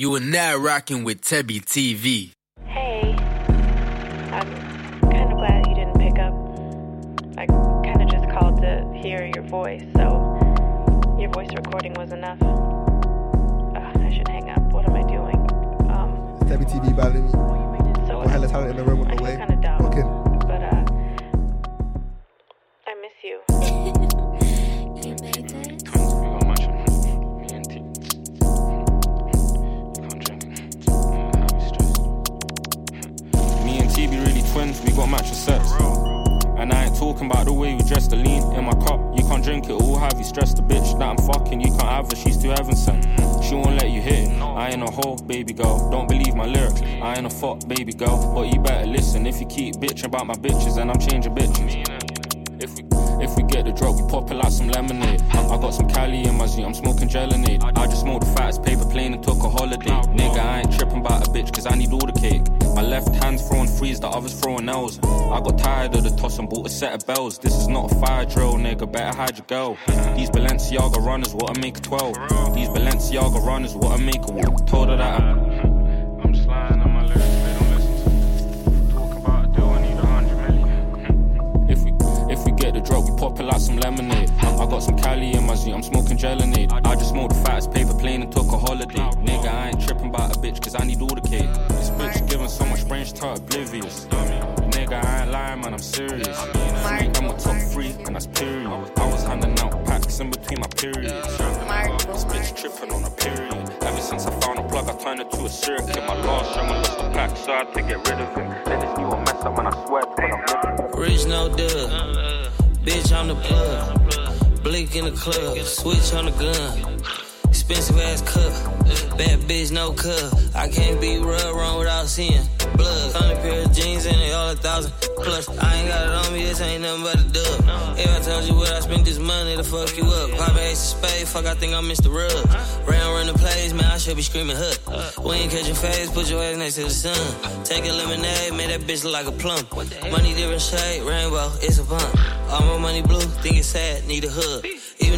You are now rocking with Tebi TV. Hey, I'm kind of glad you didn't pick up. I kind of just called to hear your voice, so your voice recording was enough. Ugh, I should hang up. What am I doing? Um, Tebi TV battling me. so Got hella talent in the room on I the feel way. Sex. And I ain't talking about the way we dress the lean in my cup. You can't drink it all, have you stressed the bitch that I'm fucking. You can't have her, she's too heaven sent. She won't let you hit it. I ain't a hoe, baby girl. Don't believe my lyrics. I ain't a fuck, baby girl. But you better listen if you keep bitching about my bitches, and I'm changing bitches. If we if we get the drug, we pop it like some lemonade. I, I got some Cali in my Z, I'm smoking gelinade. I just smoked the fattest paper plane and took a holiday. Nigga, I ain't tripping about a bitch, cause I need all the cake. My left hand's throwing threes, the other's throwing L's. I got tired of the toss and bought a set of bells. This is not a fire drill, nigga, better hide your girl. These Balenciaga runners, what I make a 12. These Balenciaga runners, what I make a walk. Told her that I. I'm lying on my lyrics, they don't listen. Talk about a deal, I need a hundred million. If we if we get the drug, we pop it like some lemonade. I, I got some Cali in my Z, I'm smoking gelinade. I just smoked the fattest paper plane and took a holiday. Nigga, I ain't tripping about a bitch, cause I need all the cake. This bitch giving so much brains to her oblivious. Nigga, I ain't lying, man, I'm serious. Three, I'm a top three, and that's period. I was handing out packs in between my periods. This bitch tripping on a period. Ever since I found a plug, I turned it to a circuit. My last show, I lost the pack, so I had to get rid of it. Then it's new a mess up when I swear to when I'm living. Rich no dub. Bitch, I'm the plug. Blink in the club. Switch on the gun. Expensive ass cup. Bad bitch, no cup. I can't be real wrong without seeing blood. Hundred pair of jeans and they all a thousand plus. I ain't got it on me, this ain't nothing but a dub. If I told you where I spent this money to fuck you up, Papa ace of spade, fuck, I think I missed the rub. Round run the plays, man, I should be screaming hood. We ain't catching phase, put your ass next to the sun. Take a lemonade, make that bitch look like a plum. Money different shade, rainbow, it's a bump. All my money blue, think it's sad, need a hug.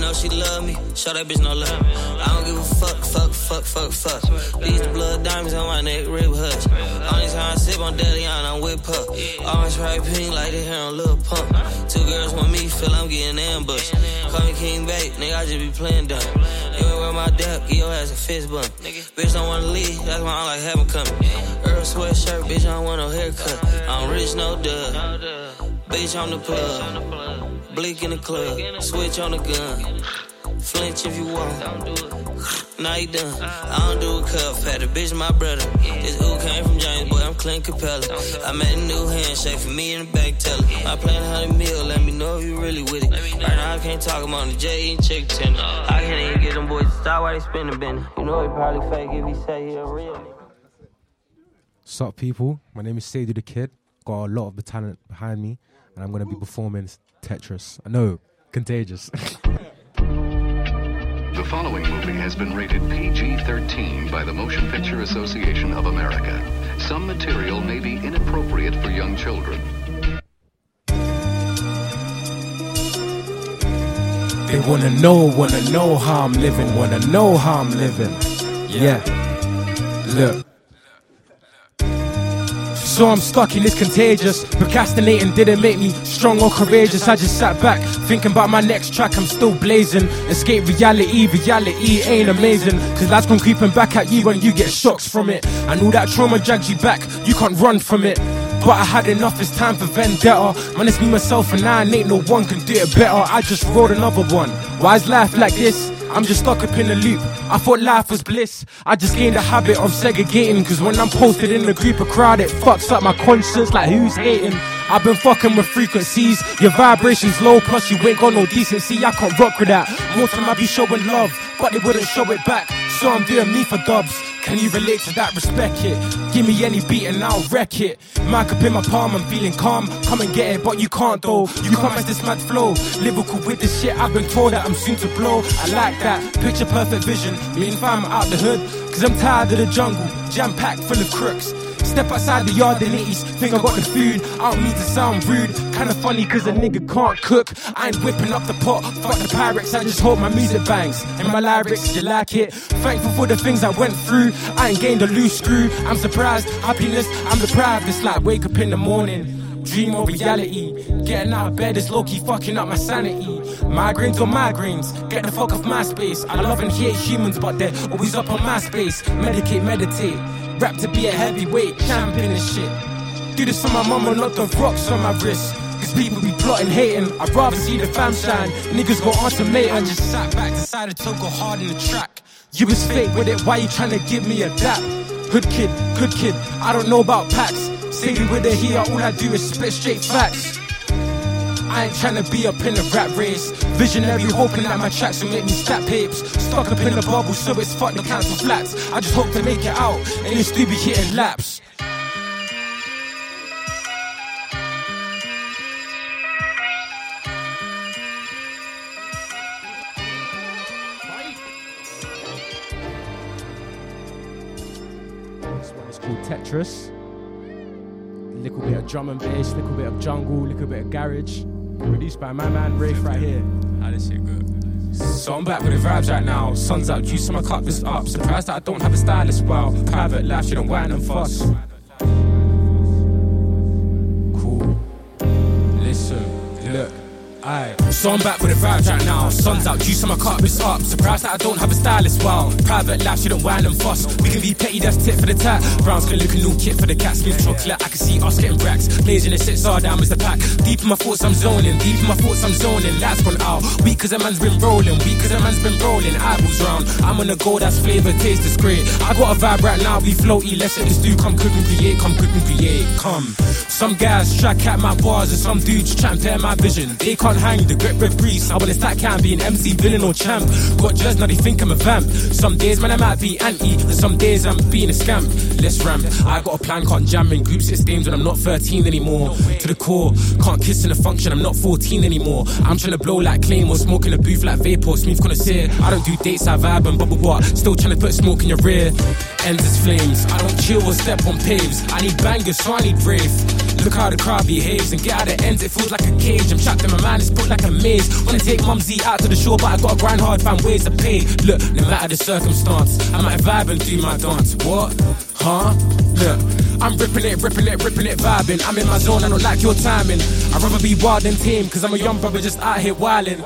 Even though she love me, show that bitch no love. I don't give a fuck, fuck, fuck, fuck, fuck. These the blood diamonds on my neck, rib hush. Only time I sip on Delion, I'm with pup. Orange right pink like the hair on Lil Pump. Two girls want me, feel I'm getting ambushed. Call me King Bait, nigga, I just be playing dumb. Anywhere my duck, give your ass a fist bump. Bitch don't wanna leave, that's why I like having company. Earl sweatshirt, bitch, I don't want no haircut. I'm rich, no dub. Bitch, I'm the plug. Blink in the club, switch on the gun. Flinch if you want. Now you done. I don't do a cuff, had a bitch, my brother. This ooh came from James, boy, I'm Clint Capela. I made a new handshake for me and the bank teller. I plan a hundred mil, let me know if you really with it. Right now I can't talk, I'm on the J eating chicken tender. I can't even get them boys to stop while they spinning bending. You know he probably fake if he say he a real nigga. Sup, people? My name is Saidouthakidd. Got a lot of the talent behind me, and I'm going to be performing Tetris. No, contagious. The following movie has been rated PG 13 by the Motion Picture Association of America. Some material may be inappropriate for young children. they want to know, want to know how I'm living, want to know how I'm living. Yeah. Look. So I'm stuck in this contagious. Procrastinating didn't make me strong or courageous. I just sat back, thinking about my next track. I'm still blazing. Escape reality, reality ain't amazing. Cause life's gonna creeping back at you when you get shocks from it. And all that trauma drags you back, you can't run from it. But I had enough, it's time for vendetta. Man, it's me, myself, and I, and ain't no one can do it better. I just wrote another one. Why is life like this? I'm just stuck up in a loop. I thought life was bliss. I just gained a habit of segregating. Cause when I'm posted in a group of crowd, it fucks up my conscience like who's hating. I've been fucking with frequencies. Your vibration's low, plus you ain't got no decency. I can't rock with that. Most time I be showing love, but they wouldn't show it back. So I'm doing me for dubs. Can you relate to that? Respect it. Give me any beat and I'll wreck it. Mic up in my palm, I'm feeling calm. Come and get it, but you can't though. You can't match this mad flow. Lyrical with this shit, I've been told that I'm soon to blow. I like that. Picture perfect vision. Me and fam out the hood. Cause I'm tired of the jungle. Jam packed full of crooks. Step outside the yard, the nitties think I got the food. I don't mean to sound rude, kinda funny cause a nigga can't cook. I ain't whipping up the pot, fuck the Pyrex, I just hope my music bangs. And my lyrics, you like it? Thankful for the things I went through. I ain't gained a loose screw. I'm surprised, happiness, I'm deprived. It's like wake up in the morning. Dream or reality. Getting out of bed is low key fucking up my sanity. Migraines or migraines, get the fuck off my space. I love and hate humans, but they're always up on my space. Medicate, meditate. Rap to be a heavyweight, champion and shit. Do this for my mama, not the rocks on my wrist. Cause people be plotting, hating. I'd rather see the fam shine. Niggas go ultimate. I just sat back, decided to go hard in the track. You was fake with it, why you trying to give me a dap? Hood kid, good kid, I don't know about packs. City with the here, all I do is spit straight facts. I ain't tryna be up in the rap race. Visionary, hoping that my tracks will make me stack papes. Stuck up in the bubble, so it's fuck the council flats. I just hope to make it out, and you still be hitting laps. This called Tetris. Little bit of drum and bass, little bit of jungle, little bit of garage. Produced by my man Rafe right here. How this shit go? So I'm back with the vibes right now. Sun's out, juice on my cup is up. Surprised that I don't have a stylist. Well, private life, she don't whine and fuss. Cool. Listen, look. Aye. So I'm back with the vibe right now. Sun's out, juice on my is up. Surprised that I don't have a stylist. Wow, private life, she don't whine and fuss. We can be petty, that's tit for the tat. Brown's gonna look a new kit for the cat. Smooth chocolate, I can see us getting racks. in the six all down is the pack. Deep in my thoughts, I'm zoning. Deep in my thoughts, I'm zoning. Lights gone out. Weak cause a man's been rolling. Weak cause a man's been rolling. Eyeballs round. I'm on the go, that's flavor, taste is great. I got a vibe right now, we floaty. Let's let this dude come cook and create, come cook and create. Come. Some guys try cat my bars and some dudes try and pair my vision. They can't hang the grip with breeze. I wanna stack can be an MC, villain or champ. Got judged, now they think I'm a vamp. Some days, man, I might be anti, and some days I'm being a scamp. Let's ramp. I got a plan, can't jam in group six games when I'm not 13 anymore. To the core, can't kiss in a function, I'm not 14 anymore. I'm trying to blow like Claymore, smoke in a booth like Vapor, smooth connoisseur. I don't do dates, I vibe and bubble butt. Still trying to put smoke in your rear. Ends as flames. I don't chill or step on paves. I need bangers, so I need brave. Look how the crowd behaves and get out the ends, it feels like a cage. I'm trapped in my mind, it's put like a maze. Wanna take mumsy out to the shore, but I gotta grind hard, find ways to pay. Look, no matter the circumstance, I might vibe and do my dance. What? Huh? Look, I'm ripping it, ripping it, ripping it, vibing. I'm in my zone, I don't like your timing. I'd rather be wild than tame, cause I'm a young brother just out here wildin'.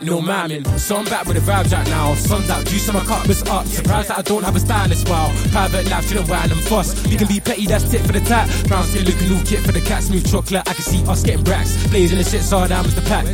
No mamming, so I'm back with the vibes right now. Sun's out, juice on my cup is up. Surprised that I don't have a stylist. Wow, private life shouldn't whine and fuss. We can be petty, that's tit for the tat. Brown still looking new kit for the cat, smooth chocolate. I can see us getting bracks. Blazing the shit, so down with the pack.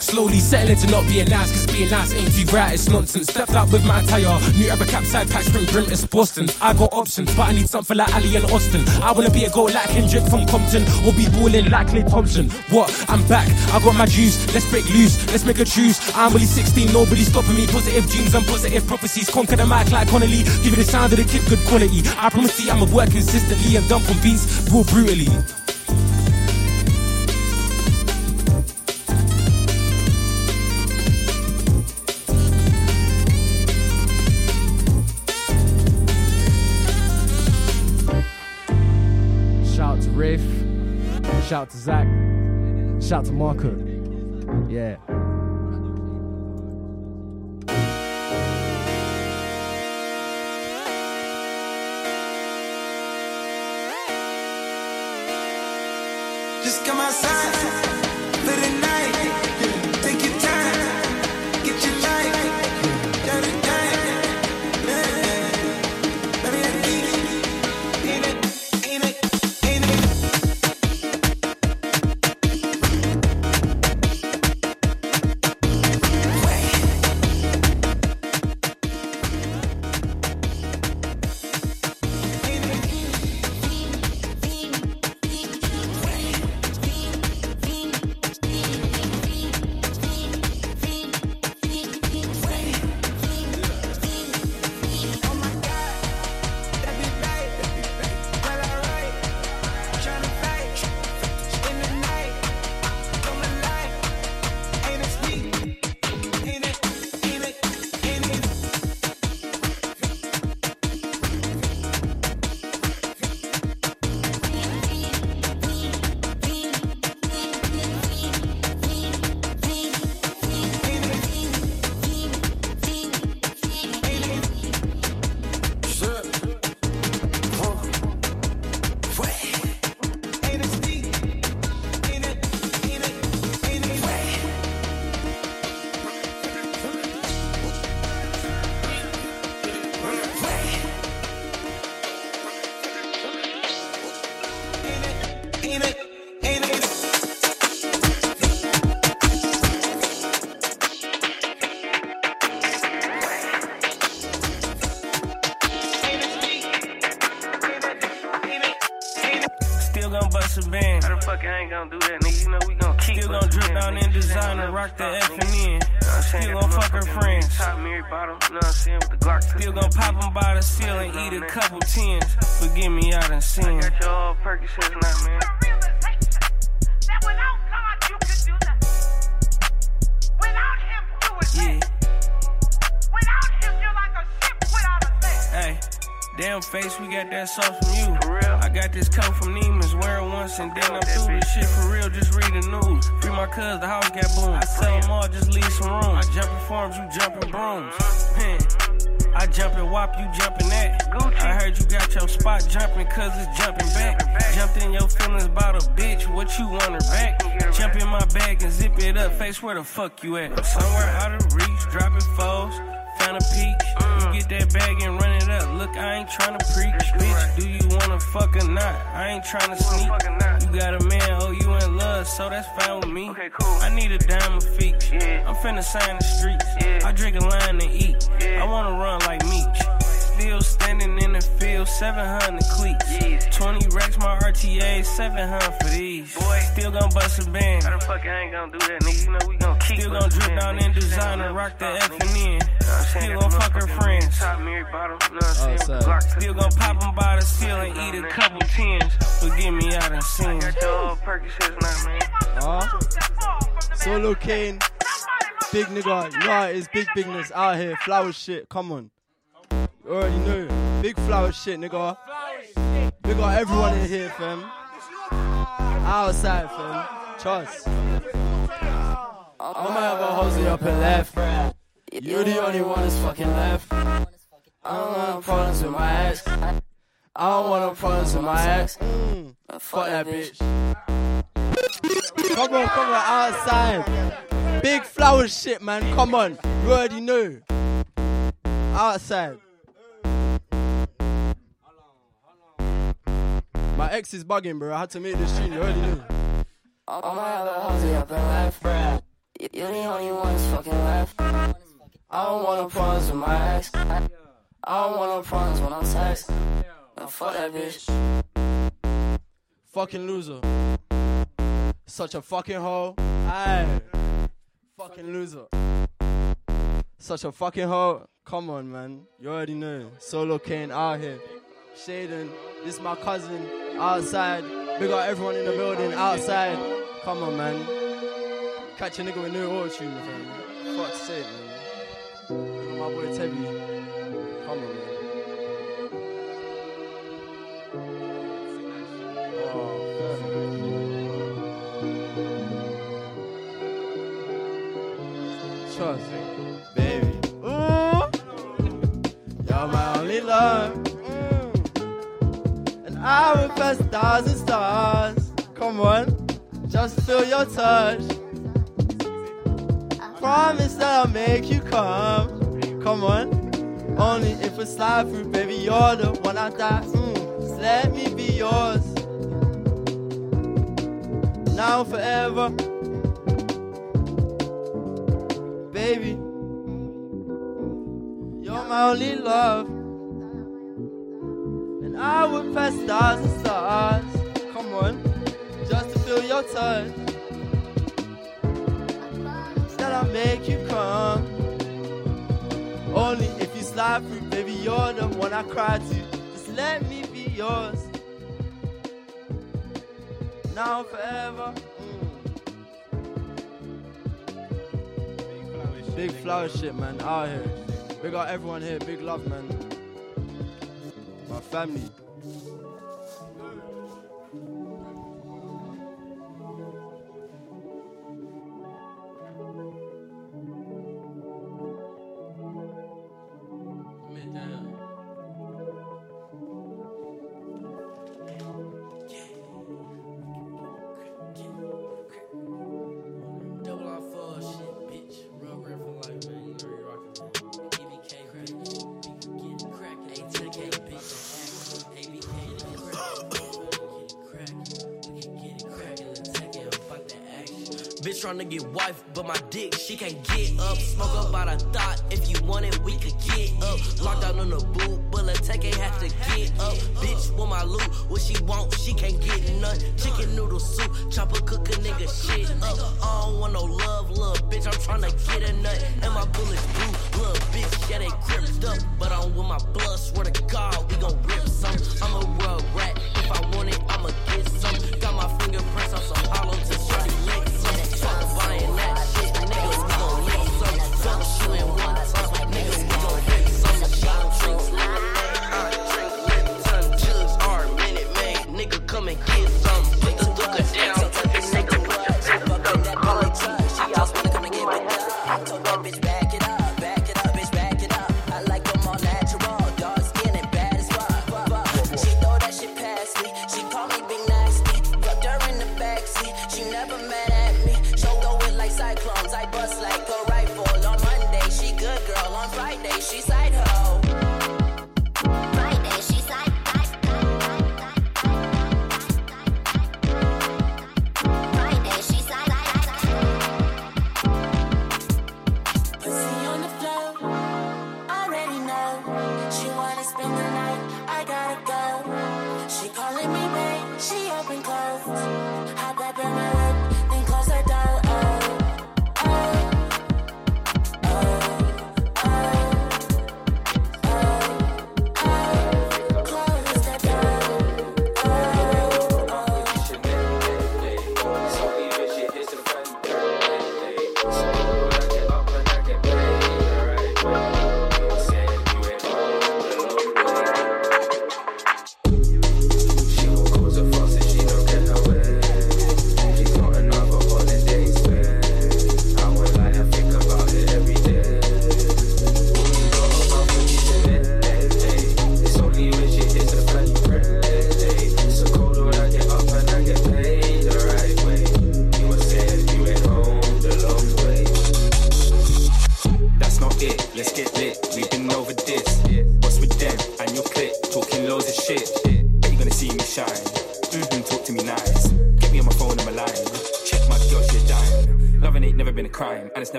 Slowly settling to not being nice, cause being nice ain't too right, it's nonsense. Stepped out with my attire, new ever capside pack, spring brim, it's Boston. I got options, but I need something like Ali and Austin. I wanna be a goal like Kendrick from Compton, or be balling like Klay Thompson. What? I'm back, I got my juice, let's break loose, let's make a truce. I'm only 16, nobody stopping me. Positive dreams and positive prophecies. Conquer the mic like Connolly. Give it the sound of the kid, good quality. I promise you, I'ma work consistently and dump on beats, raw brutally. Shout out to Riff. Shout out to Zach. Shout out to Marco. Yeah. Just come outside for the night. Rock the F and N. Still gon' fuck her friends. Still gon' pop 'em by the ceiling, eat a couple tens. Forgive me, I done. I got your all Percocets man. Face, we got that sauce from you. For real? I got this coat from Neiman's, wear it once and then I'm through this shit for real. Just read the news. Free my cuz, the house got boom. I sell them all, just leave some room. I jump in farms, you jumping brooms. Man. I jump and whop, you jumping that. I heard you got your spot jumping cause it's jumping back. Jumped in your feelings about a bitch, what you want her back? Jump in my bag and zip it up, face where the fuck you at? Somewhere out of reach, dropping foes. Found a peach, you get that bag and run it up. Look, I ain't tryna preach, bitch. Do you wanna fuck or not? I ain't tryna sneak. You got a man, oh, you in love, so that's fine with me. I need a diamond feet. I'm finna sign the streets. I drink a line to eat. I wanna run like Meech. Still standing in the field, 700 cleats. 20 racks, my RTA, 700 for these. Boy, still gon' bust a band. How the fuck I ain't gon' do that, nigga? You know we gon' keep Still gon' drip down in designer, rock the F and N. Still gon' fuck her friends. Top Mary bottle, you know what I'm saying? Glock. Still gon' pop 'em by the ceiling, eat a couple tens. Forgive me, I done seen. Got your all Percocets now, man. Uh, Soulo Kane, big nigga, you know it is, big bigness out here, flower shit, come on. You already know, big flower shit, nigga. We got everyone in here, fam. Outside, fam. Trust. I'ma have a hosey up and left. You the only one that's fucking left. I don't want no problems with my ex. I don't want no problems with my ex. Mm, fuck that bitch. Come on, come on, outside. Big flower shit, man. Come on. You already know. Outside. My ex is bugging, bro. I had to make this tune. You already know. I'ma have a hosey up and left. You the only one that's fucking left. I don't want no problems with my ex. I don't want no problems when I'm sex. Now fuck that bitch. Fucking loser. Such a fucking hoe. Aye. Fucking loser. Such a fucking hoe. Come on, man. You already know. Soulo Kane out here. Shaden. This is my cousin. Outside. We got everyone in the building. Outside. Come on, man. Catch a nigga with no auto tune, fam. Fuck's sake, man. Boy Tebi. Come on, man. Oh, Trust, baby. Ooh, you're my only love. And I will pass thousand stars. Come on, just feel your touch. Promise that I'll make you come. Come on, only if we slide through, baby. You're the one I die. Mm. Just let me be yours. Now forever. baby. You're my only love. And I would pass stars and stars. Come on, just to feel your touch. Through, baby, you're the one I cry to. Just let me be yours. Now forever. Mm. Big flower shit, man, out here. We got everyone here, big love, man. My family. She can't get up. Smoke up by the thought, if you want it, we could get up. Locked out on the boot, bullet take it, have to get up. Bitch, with my loot, what she want, she can't get none. Chicken noodle soup, chopper cook a nigga shit up. I don't want no love, little bitch, I'm tryna get a nut. And my bullets blue, little bitch, yeah, they gripped up. But I'm with my blood, swear to God, we gon' rip some. I'm a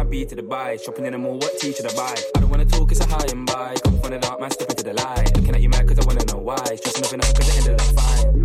my beat to the buy. Shopping in the mall, what tea should I buy? I don't wanna talk, it's a high and buy. Come from the dark, man, step into the light. Looking at you mad cause I wanna know why. Stressing nothing up cause the end of the fine.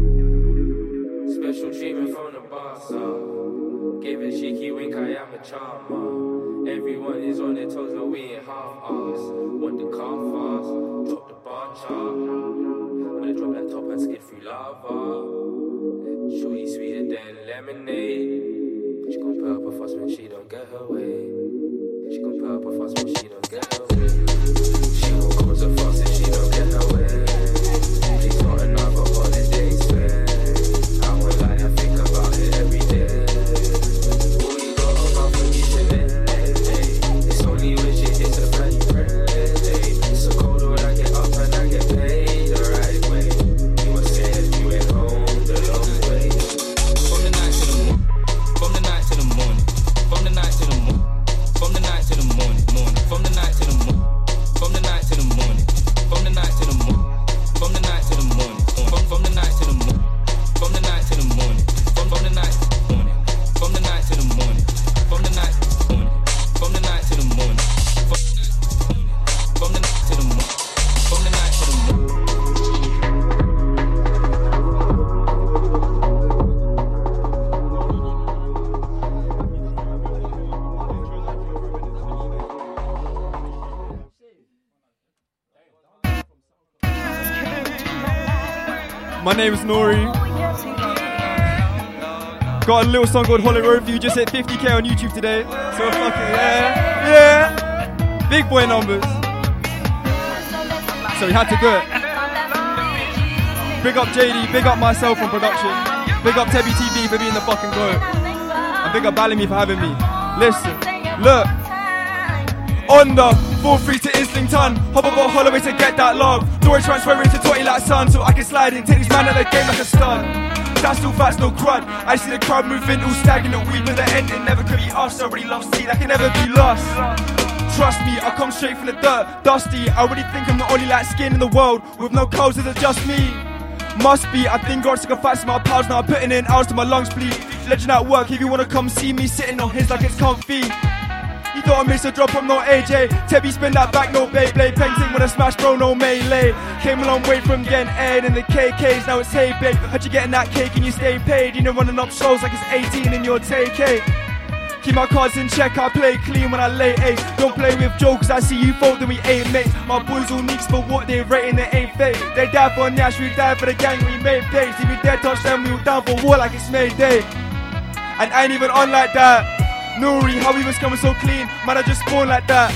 My name is Nori. Got a little song called Hollywood Review. Just hit 50k on YouTube today. So fucking yeah, yeah. Big boy numbers. So we had to do it. Big up JD. Big up myself from production. Big up Tebi TV for being the fucking goat. And big up Balamii for having me. Listen, look. On the 4-3 to Islington Hop about Holloway to get that love. Dory transferring to Totty like sun So I can slide in, take these man out of the game like a stun That's no facts, no crud. I see the crowd moving, all stagnant We but the ending never could be us. I really love see I can never be lost. Trust me, I come straight from the dirt. Dusty, I really think I'm the only light skin in the world. With no clothes, it just me? Must be, I think God took a fast my pals Now I'm putting in hours to my lungs bleed. Legend at work, if you wanna come see me Sitting on his like it's comfy you don't miss a drop, I'm not AJ. Tebi spin that back, no Beyblade. Painting when a smash, bro, no melee. Came a long way from getting aired in the KKs, now it's hey babe. How'd you getting that cake and you stay paid? You know, running up shows like it's 18 in your TK. Keep my cards in check, I play clean when I lay ace. Don't play with jokes, I see you fold, then we ain't mates. My boys all neeks for what they rating, they ain't fake. They die for Nash, we die for the gang, we made days. If we dead touch them, we all down for war like it's May Day. And I ain't even on like that. Nori, how we was coming so clean, man, I just spawned like that.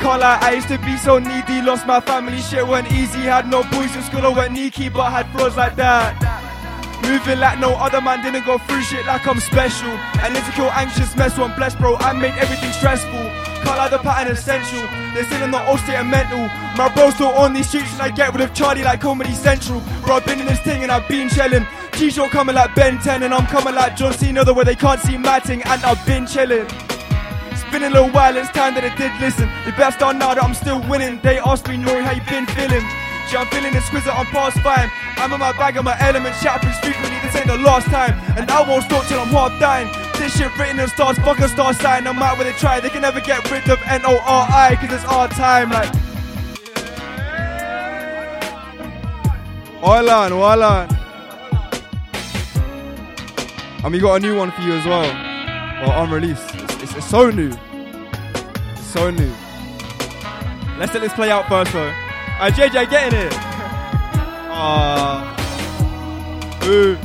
Can't lie, I used to be so needy, lost my family, shit went easy. Had no boys in school, I went sneaky, but had bros like that. Moving like no other man didn't go through shit like I'm special. And insecure, anxious mess, one blessed, bro. I made everything stressful. Can't lie, the pattern essential. They're still in the old state of mental. My bro still on these streets, and I get rid of Charlie like Comedy Central. Bro, I've been in this thing and I've been chilling. T-shirt coming like Ben 10, and I'm coming like John Cena, the way they can't see my and I've been chilling. It's been a little while, it's time that I did listen. They best start now that I'm still winning. They asked me, Nori, how you been feeling? Shit, I'm feeling exquisite, I'm past fine. I'm in my bag, I'm my element, shout frequently, this ain't the last time. And I won't stop till I'm half dying. This shit written in stars, fuck a star sign. Matter where they try, they can never get rid of N-O-R-I, cause it's our time, like. Hold on. And we got a new one for you as well. Well, unreleased. It's, it's, it's so new. It's so new. Let's let this play out first though. Uh, JJ, get in it. Ah. Ooh.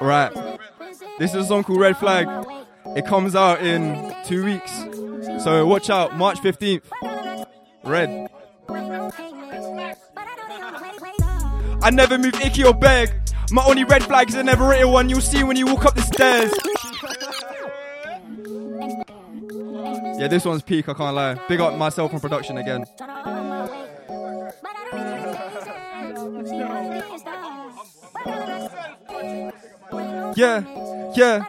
Right. This is a song called Red Flag. It comes out in two weeks. So watch out, March 15th. Red. I never move icky or beg. My only red flag is a never written one you'll see when you walk up the stairs. Yeah, this one's peak, I can't lie. Big up myself on production again. Yeah, yeah.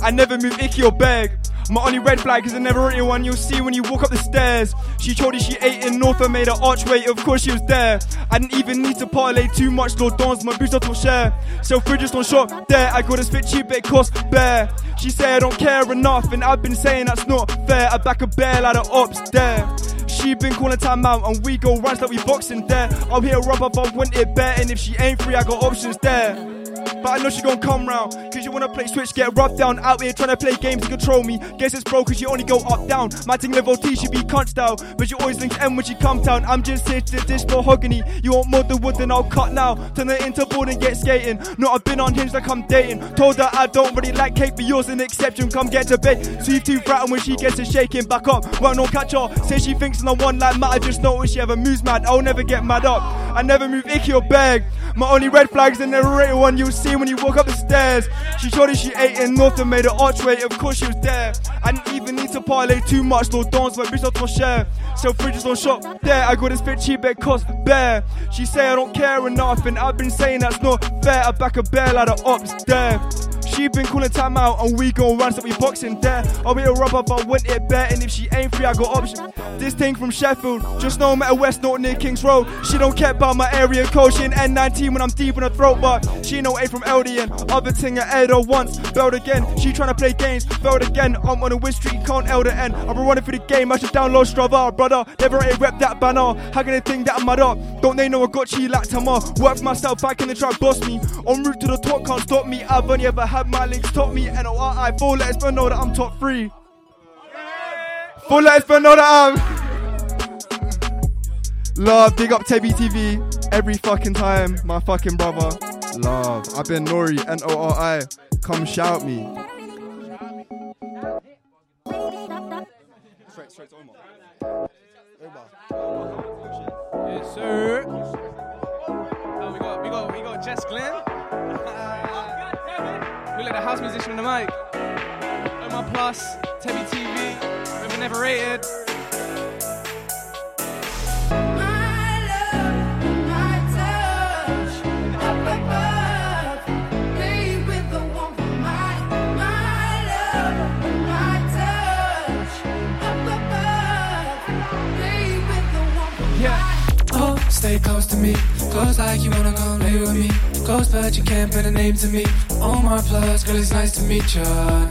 I never move icky or beg. My only red flag is a never written one you'll see when you walk up the stairs. She told you she ate in North and made an archway, of course she was there. I didn't even need to parlay too much, Lord Dons, my boots to share. Sell fridges on shop there, I got this fit cheap, it cost bare. She said I don't care enough, and I've been saying that's not fair. I back a bear like the ops there. She been calling time out, and we go runs like we boxing there. I'll hit her up I want it better, and if she ain't free, I got options there. But I know she gon' come round. Cause you wanna play switch, get rubbed down. Out here trying to play games to control me. Guess it's bro, cause you only go up down. My thing level T, she be cunt style. But she always links M when she come down. I'm just here to dish mahogany. You want more than wood, then I'll cut now. Turn it into board and get skating. No, I've been on hinge like I'm dating. Told her I don't really like cake, but yours an exception. Come get to bed. See too frightened when she gets to shaking back up. Well, no catch her. Say she thinks I'm one like Matt. I just know when she ever moves mad. I'll never get mad up. I never move icky or beg. My only red flags in the narrated one you'll see when you walk up the stairs. She told her she ate in North and made an archway, of course she was there. I didn't even need to parlay too much, Lord Dons, my bitch, not share. Sell fridges on shop there, I got this fit cheap, it cost bare. She say I don't care enough, and I've been saying that's not fair. I back a bear like the ops there. She been calling time out and we gon' run so we boxing there. I'll be a rubber but want it better and if she ain't free I got options. This thing from Sheffield, just I'm at West North near Kings Road. She don't care about my area code, she in N19 when I'm deep in her throat, but she know A from LDN. Other thing I Edo once, failed again. She tryna play games, failed again. I'm on a win streak, can't the N. I've been running for the game, I should download Strava, brother. Never ain't rep that banner. How can they think that I'm mad up? Don't they know I got chi like Tamar? Work myself back in the trap, boss me. En route to the top, can't stop me. I've only ever had my links top me. And I four letters, but know that I'm top three. Four letters, but know that I'm. Love, big up Tebi TV every fucking time, my fucking brother. Love, I've been Nori, N O R I. Come shout me. Straight, straight. Yes, sir. Oh, we got, we got, we got Jess Glenn. let the house musician on the mic. Omar Plus, Tebi TV, Never Never Rated. Yeah. Oh, stay close to me. Close like you wanna come lay with me. Close, but you can't put a name to me. Oh Omar Plus, girl, it's nice to meet ya.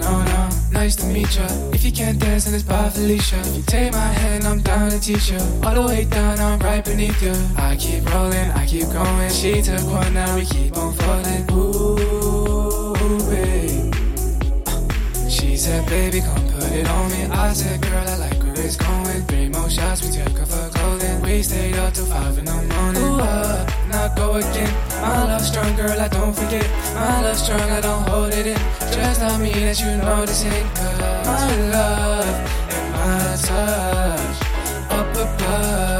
No, no, nice to meet ya. If you can't dance, then it's by Felicia. If you take my hand, I'm down to teach ya. All the way down, I'm right beneath ya. I keep rolling, I keep going. She took one, now we keep on falling. Ooh, babe. She said, baby, come put it on me. I said, girl, I like where it's going. Three more shots, we her for golden. We stayed up till five in the morning. Ooh, uh, now go again. My love strong, girl, I don't forget. My love strong, I don't hold it in. Just tell me that you notice it. Cause my love and my touch up above,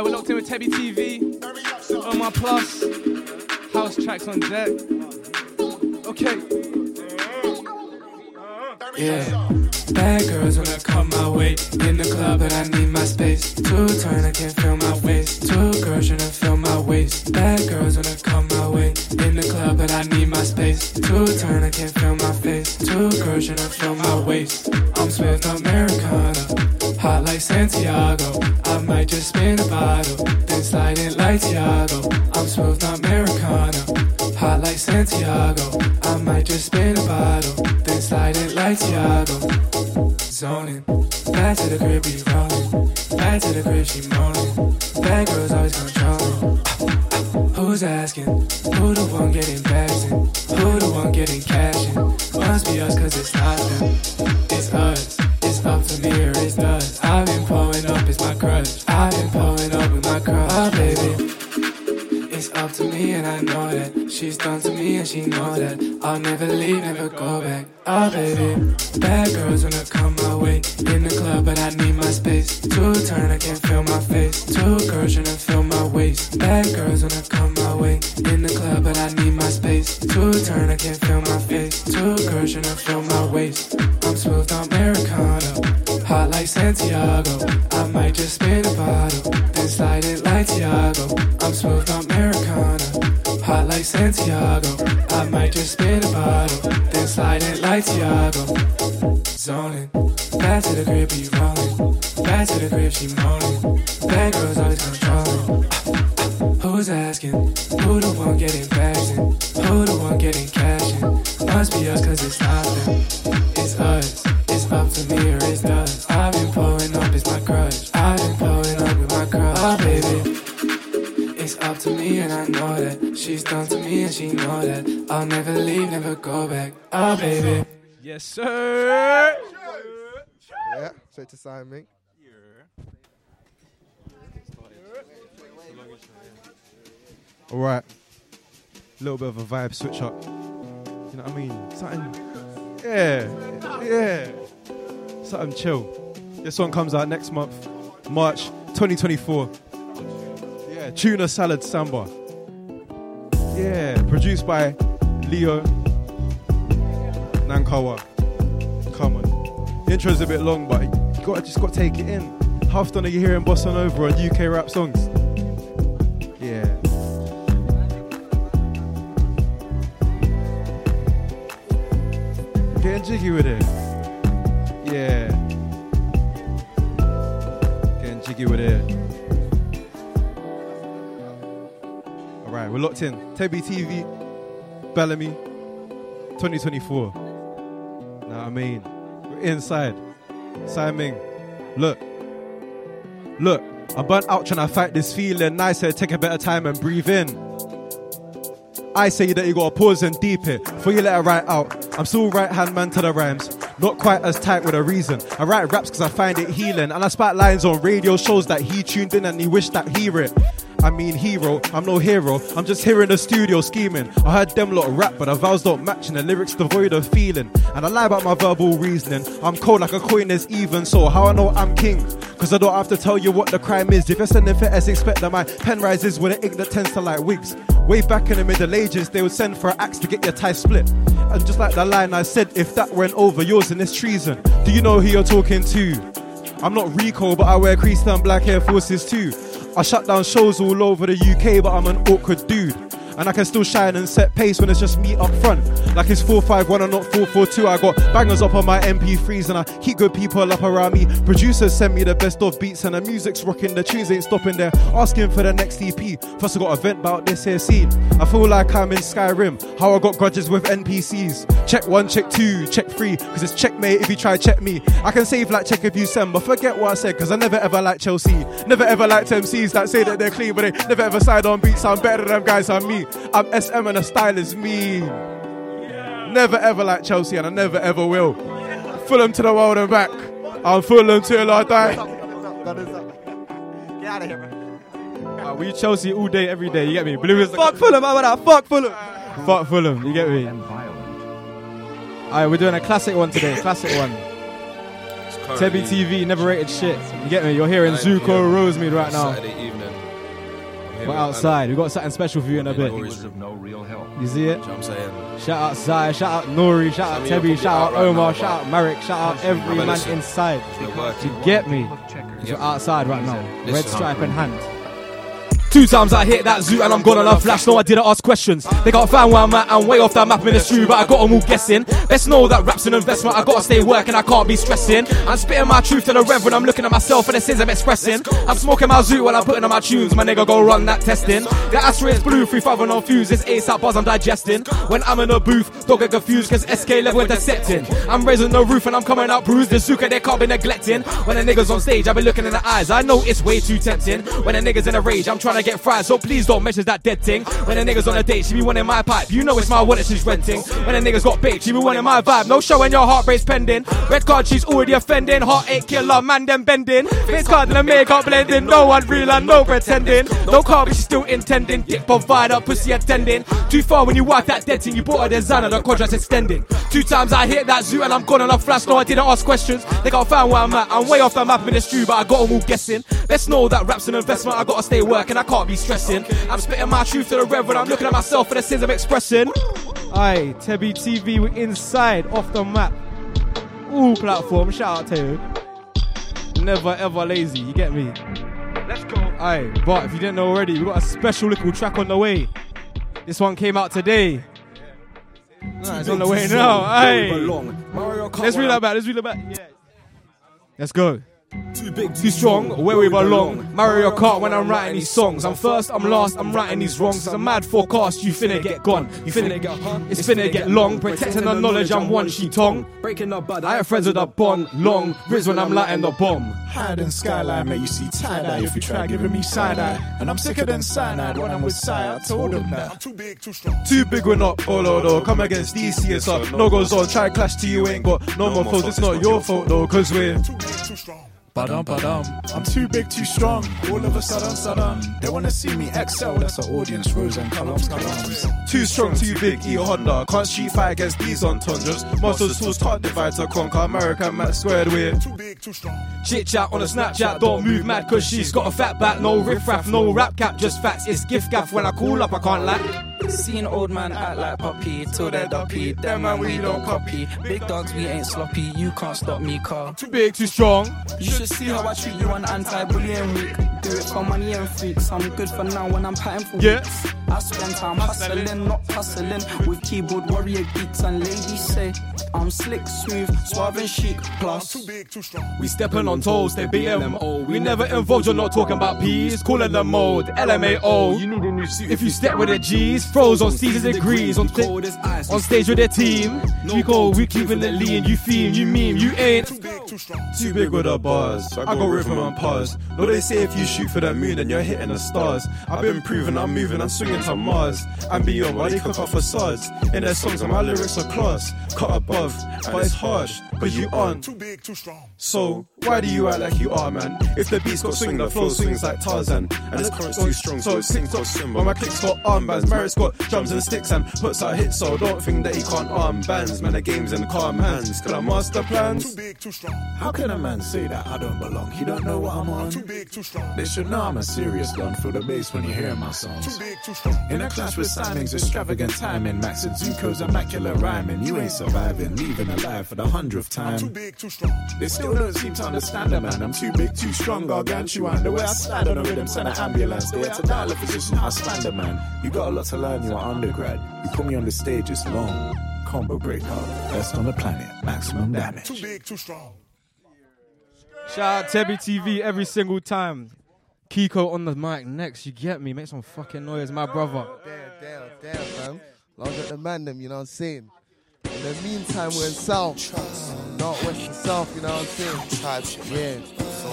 Yeah, we're locked in with Tebi TV. Omar Plus. House tracks on deck. Okay. Yeah. Bad girls wanna come my way in the club, but I need my space. Two turn, I can't feel my waist. Two girls tryna feel my waist. Bad girls wanna come my way in the club, but I need my space. Two turn, I can't feel my face. Two girls tryna feel my waist. I'm Swift Americana, hot like Santiago. I might just spin a bottle, then slide it like Tiago. I'm Swift Americana, hot like Santiago. I might just spin a bottle, then slide it like Tiago. Zoning, back to the crib, we rolling. Back to the crib, she moaning. Bad girls always controlling. Who's asking? Who the one getting bags in? Who the one getting cash in? Must be us, cause it's not them. It's us. Done to me and she know that I'll never leave, never go back. Oh baby Bad girls wanna come my way In the club but I need my space. Two turn, I can't feel my face. Two girls tryna feel my waist. Bad girls wanna come my way In the club but I need my space. Two turn, I can't feel my face. Two girls tryna feel my waist. I'm smooth on Americano Hot like Santiago. I might just spin a bottle Then slide it like Tiago I'm smooth Santiago. I might just spin a bottle Then slide it like Tiago Zoning. Back to the crib, we rolling. Back to the crib, she moaning. Bad girls always controlling know that I'll never leave, never go back Oh baby Yes, sir. Yeah, straight to Simon Mink. All right, a little bit of a vibe switch up. You know what I mean? Something, yeah, yeah, something chill. This one comes out next month, March 2024. Yeah, tuna salad samba. Yeah, produced by Leo Nankawa. Come on. The intro's a bit long, but you gotta just gotta take it in. How often are you hearing bossa nova on UK rap songs? Yeah. Getting jiggy with it. We're locked in. Tebi TV, Balamii, 2024. Now I mean? We're inside. Simon, look. Look, I'm burnt out trying to fight this feeling. Said take a better time and breathe in. I say that you gotta pause and deep it before you let it right out. I'm still right hand man to the rhymes, not quite as tight with a reason. I write raps because I find it healing, and I spat lines on radio shows that he tuned in and he wished that he it. I mean hero, I'm no hero, I'm just here in the studio scheming. I heard them lot rap, but the vowels don't match and the lyrics devoid of feeling. And I lie about my verbal reasoning. I'm cold like a coin is even, so how I know I'm king? Cause I don't have to tell you what the crime is. If you're sending for S, expect that my pen rises with an ink that tends to like wigs. Way back in the Middle Ages, they would send for an axe to get your tie split. and just like the line I said, if that went over yours, then it's treason. Do you know who you're talking to? I'm not Rico, but I wear creased and black Air Forces too. I shut down shows all over the UK, but I'm an awkward dude. And I can still shine and set pace when it's just me up front. Like it's 451 and not 442. I got bangers up on my MP3s and I keep good people up around me. Producers send me the best of beats and the music's rocking. The tunes ain't stopping there. Asking for the next EP. First I got a vent about this here scene. I feel like I'm in Skyrim. How I got grudges with NPCs. Check one, check two, check three. Cause it's checkmate if you try check me. I can save like check if you send, but forget what I said. Cause I never ever liked Chelsea. Never ever liked MCs that say that they're clean, but they never ever side on beats. I'm better than them guys. I'm me. I'm SM and the style is me. Never ever like Chelsea and I never ever will. Fulham to the world and back. I'm Fulham till I die. Get out of here, man. Uh, we Chelsea all day, every day. You get me? Blue is fuck Fulham. How about that? Fuck Fulham. Fuck Fulham. You get me? Alright, we're doing a classic one today. Classic one. Tebi TV, never rated shit. You get me? You're hearing Zuko PM, Rosemeid right now. We're outside. We've got something special for you in a bit. Nori's of no real help. You see it? You know what I'm saying? Shout out Zai, shout out Nori, shout out Some of you Tebi, shout out out Omar, shout out Marik, shout out every man inside. we're. You get me? You're outside right now. Red stripe in hand. Two times I hit that zoo and I'm gone on a flash. No, I didn't ask questions. They can't find where I'm at. I'm way off that map in the street, but I got them all guessing. Best know that rap's an investment. I gotta stay working. I can't be stressing. I'm spitting my truth to the rev when I'm looking at myself and the sins I'm expressing. I'm smoking my zoo while I'm putting on my tunes. My nigga go run that testing. The asterisk blue, free father no fuse. Ace out bars I'm digesting. When I'm in the booth, don't get confused cause SK level intercepting. I'm raising the roof and I'm coming out bruised. The Zuka they can't be neglecting. When the niggas on stage, I be looking in the eyes. I know it's way too tempting. When the niggas in a rage, I'm trying to get fried. So please don't mention that dead thing. When the niggas on a date, she be wanting my pipe. You know it's my wallet she's renting. When the niggas got baked, she be wanting my vibe. No show when your heart rate's pending. Red card, she's already offending. Heartache killer, man, them bending. Face card and the makeup blending. No one real and no pretending. No car, but she's still intending. Dick provider, pussy attending. Too far when you wipe that dead thing, you bought a designer, the contract's extending. Two times I hit that zoo and I'm gone on a flash. No, I didn't ask questions. They got found where I'm at. I'm way off the map in the street, but I got them all guessing. Let's know that rap's an investment. I gotta stay working, I can't be stressing. I'm spitting my truth to the rev I'm looking at myself for the sins I'm expressing. Aye, Tebi TV, we're inside, off the map. Ooh, platform, shout out to you. Never ever lazy, you get me? Let's go. Aye, but if you didn't know already, we got a special little track on the way. This one came out today. Nah, it's on the way now. Aye. Let's reel that back. Let's reel it back. Yeah. Let's go. Too big, too strong, where we belong. Mario Kart when I'm writing these songs. I'm first, I'm last, I'm writing these wrongs. It's a mad forecast, you finna get gone. You finna get hung, It's finna get long. Protecting the knowledge, I'm one she tongue. Breaking the bud, I have friends with a bond. Long, Riz when I'm lighting the bomb. Hide in skyline, make you see tie dye if you try giving me side eye. And I'm sicker than cyanide when I'm with Sai. I told him that. I'm too big, too strong. Too big, we're not oh, polo though. Come against DC, it's up. No goes on, try clash to you, ain't got no more foes. It's not your fault though, cause we're. Badum, badum. I'm too big, too strong. All of a sudden, sudden. They wanna see me excel. That's our audience. Rose and columns, columns. Too strong, too big, eat a Honda. Can't street fight against these on tundras. Muscles, tools, can't divide to conquer. American Matt squared with. Too big, too strong. Chit chat on a Snapchat, don't move mad cause she's got a fat back. No riff raff, no rap cap, just facts. It's gift gaff when I call up, I can't lie. Seen old man act like puppy till they're duppy. Them man we don't copy. Big dogs we ain't sloppy. You can't stop me, car. Too big, too strong. You should see how I treat you on anti-bullying week. Do it for money and freaks. I'm good for now when I'm patting for Yeah. weeks. I spend time hustling, not hustling with keyboard warrior geeks and ladies say I'm slick, smooth, suave and chic. Plus, too big, too strong. We stepping on toes, they BMO. We never involved, you're not talking about P's. Calling them mode, LMAO. You need a new suit. If you step with the G's, froze on C's and degrees. On, sta- on stage with their team. We go, we keeping it lean. You theme, you meme, you ain't. Too big with the bars. I got rhythm and pause. No, they say if you shoot for the moon, then you're hitting the stars. I've been proving I'm moving, I'm swinging to Mars. And beyond, why they cook up facades. In their songs, and my lyrics are class. Cut a bar love, but it's hard, but you aren't. Too big, too strong. So, why do you act like you are, man? If the beat's got swing, the flow swings like Tarzan. And the current's too strong, so it's kicked off But my kick's got armbands. Merritt's got drums and sticks and puts out hits, so don't think that he can't arm bands. Man, the game's in calm hands. Can I master plans? Too big, too strong. How can a man say that I don't belong? He don't know what I'm on. Too big, too strong. They should know I'm a serious gun. Feel the bass when you hear my songs. Too big, too strong. In a clash with Simons, extravagant timing. Max and Zuko's immaculate rhyming. You ain't surviving, leaving alive for the hundredth time. Too big, too strong. They still don't seem to understand a man. I'm too big, too strong, gargantuan. The way I slide on a rhythm, send an ambulance. They had to dial a physician, I span the man. You got a lot to learn, you're undergrad. You put me on the stage, it's long. Combo breaker, best on the planet, maximum damage. Too big, too strong. Shout out Tebi TV every single time. Kiko on the mic next, you get me. Make some fucking noise, my brother. Damn, damn, damn, fam. Long at the man, them, you know what I'm saying? In the meantime, we're in South. Not West and South, you know what I'm saying? Tribe shit. Yeah.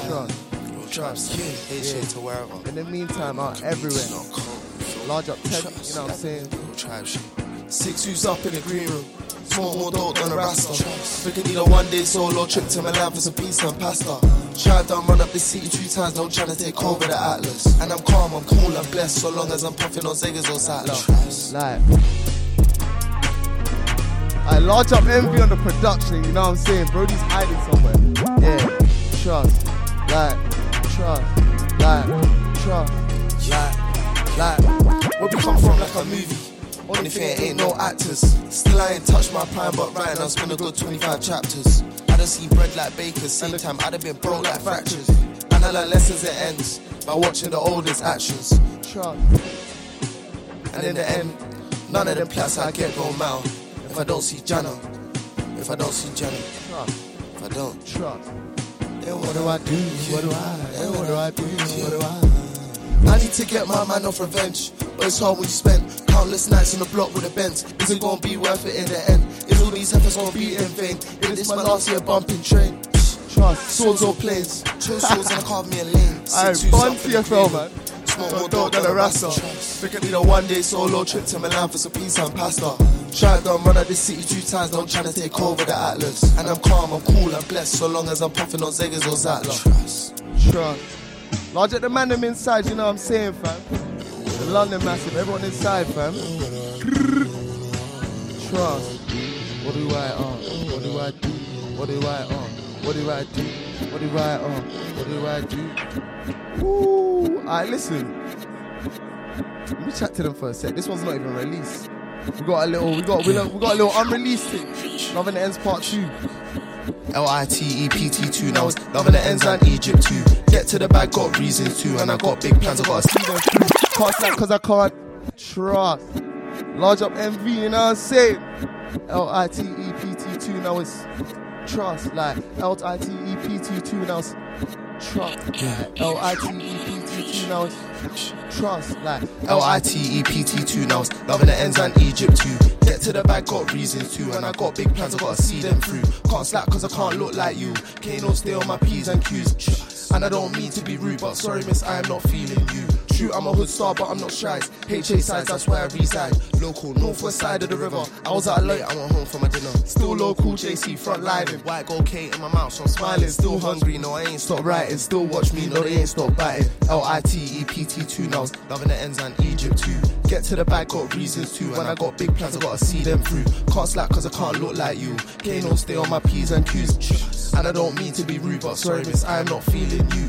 Trust. Trust. H to wherever. In the meantime, I'm everywhere. Large up Ted, you know what I'm saying? Tribe shit. Six who's up in the green room. Smoke more dope than a rasta. Freaking need a one day solo trip to Milan for some pizza and pasta. Tried done run up the city two times, no trying to take over the Atlas. And I'm calm, I'm cool, I'm blessed, so long as I'm puffing on Zegas or Sattler. Like, I large up envy on the production, you know what I'm saying? Brody's hiding somewhere. Yeah, trust, like, trust, like, trust, like, like. Where we come from like a movie. Only thing ain't no actors. Still I ain't touched my prime, but right now it's been a good 25 chapters. I done seen bread like bakers, same time I'd have been broke like fractures. And I learn lessons it ends by watching the oldest actions. And in the end, none of them plats I get go mal. If I don't see Jana, if I don't see Jana, if I don't trust, then what do I do? What do I? What do I do? What do I? I need to get my man off revenge, but it's hard when you spend countless nights on the block with a Benz. Is it gonna be worth it in the end? Is all these efforts gonna be in vain? If this my last year bumping train? Trust. Swords or planes, chose swords and carve me a lane. I'm fun who's up in the TFL, man. Smoke more dope than a rasta. rasta. Think I need a one day solo trip to Milan for some pizza and pasta. Tried to run out the city two times, don't to take over the Atlas. And I'm calm, I'm cool, I'm blessed, so long as I'm puffing on Zegas or Zattler. Trust. Large at the man them inside, you know what I'm saying, fam? The London massive, everyone inside, fam. Trust. What do I on? What do I do? What do I on? What do I do? What do I on? What do I do? Woo! Alright, listen. Let me chat to them for a sec. This one's not even released. We got a little, we got, we got, we got a little unreleased thing. Loving the ends part two. L I T E P T 2 now loving the ends and Egypt too. Get to the bag, got reasons too, and I got big plans, I gotta see them. Can't snap cause I can't trust. Large up MV, you know what I'm saying? L I T E P T 2 now it's trust. Like L I T E P T 2 now trust. L I T E P T 2 now it's trust. Like L I T E P T 2 now loving the ends and Egypt too. Get to the bag, got reasons too, and I got big plans, I gotta see them through. Can't slack cause I can't look like you. Kano stay on my P's and Q's. And I don't mean to be rude, but sorry, miss, I am not feeling you. True, I'm a hood star, but I'm not shy. HA sides, that's where I reside. Local, northwest side of the river. I was out late, I went home for my dinner. Still local, JC front lining. White gold K in my mouth, so I'm smiling. Still hungry, no, I ain't stop writing. Still watch me, no, they ain't stop biting. L I T E P T 2 now, loving the ends and Egypt too. Get to the bag, got reasons too. When I got big plans, I gotta see them through. Can't slack cause I can't look like you. Kano stay on my P's and Q's. And I don't mean to be rude, but sorry, miss, I am not feeling you.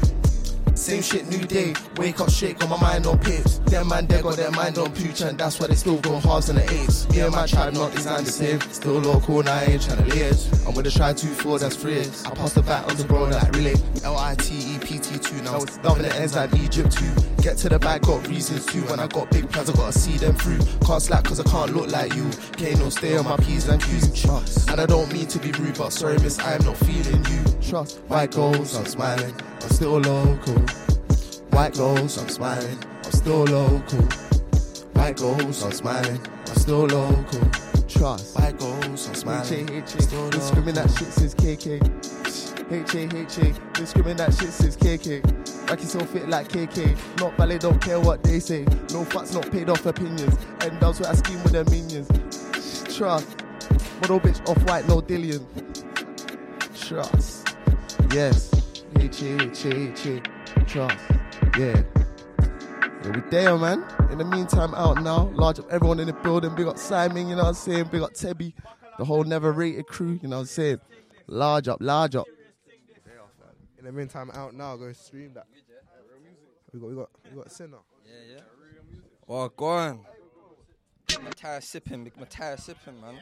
Same shit, new day. Wake up, shake on my mind on pips. Them man, they got their mind on pooch, and that's why they still go halves and the eights. Me and my tribe not designed the same. Still local, now I ain't tryna live. I'm with the try two four, that's free. I pass the back on the bro like relay. L I T E P T 2 now. Loving the ends like Egypt too. Get to the bag, got reasons too. When I got big plans, I gotta see them through. Can't slack cause I can't look like you. Kano stay on my P's and Q's. And I don't mean to be rude, but sorry, miss, I am not feeling you. Trust, white goals, I'm smiling. I'm still local. White goals, I'm smiling. I'm still local. White goals, I'm smiling. I'm still local. Trust. White goals, I'm smiling. A H A. Been screaming that shit since KK. H A H A. Been screaming that shit since KK. Like you so fit like KK. Not ballet, don't care what they say. No facts, not paid off opinions. And that's where I scheme with the minions. Trust. Model bitch off white, no Dillian. Trust. Yes. H H H H. Trust. Yeah. Yeah, we there, man. In the meantime, out now. Large up everyone in the building. Big up Simon, you know what I'm saying? Big up Tebi. The whole never rated crew, you know what I'm saying? Large up, large up. In the meantime, out now. Go stream that. We got, we got, we got Sinn6r. Yeah, yeah. Oh, go on. My tire sipping, big my tire sipping, man.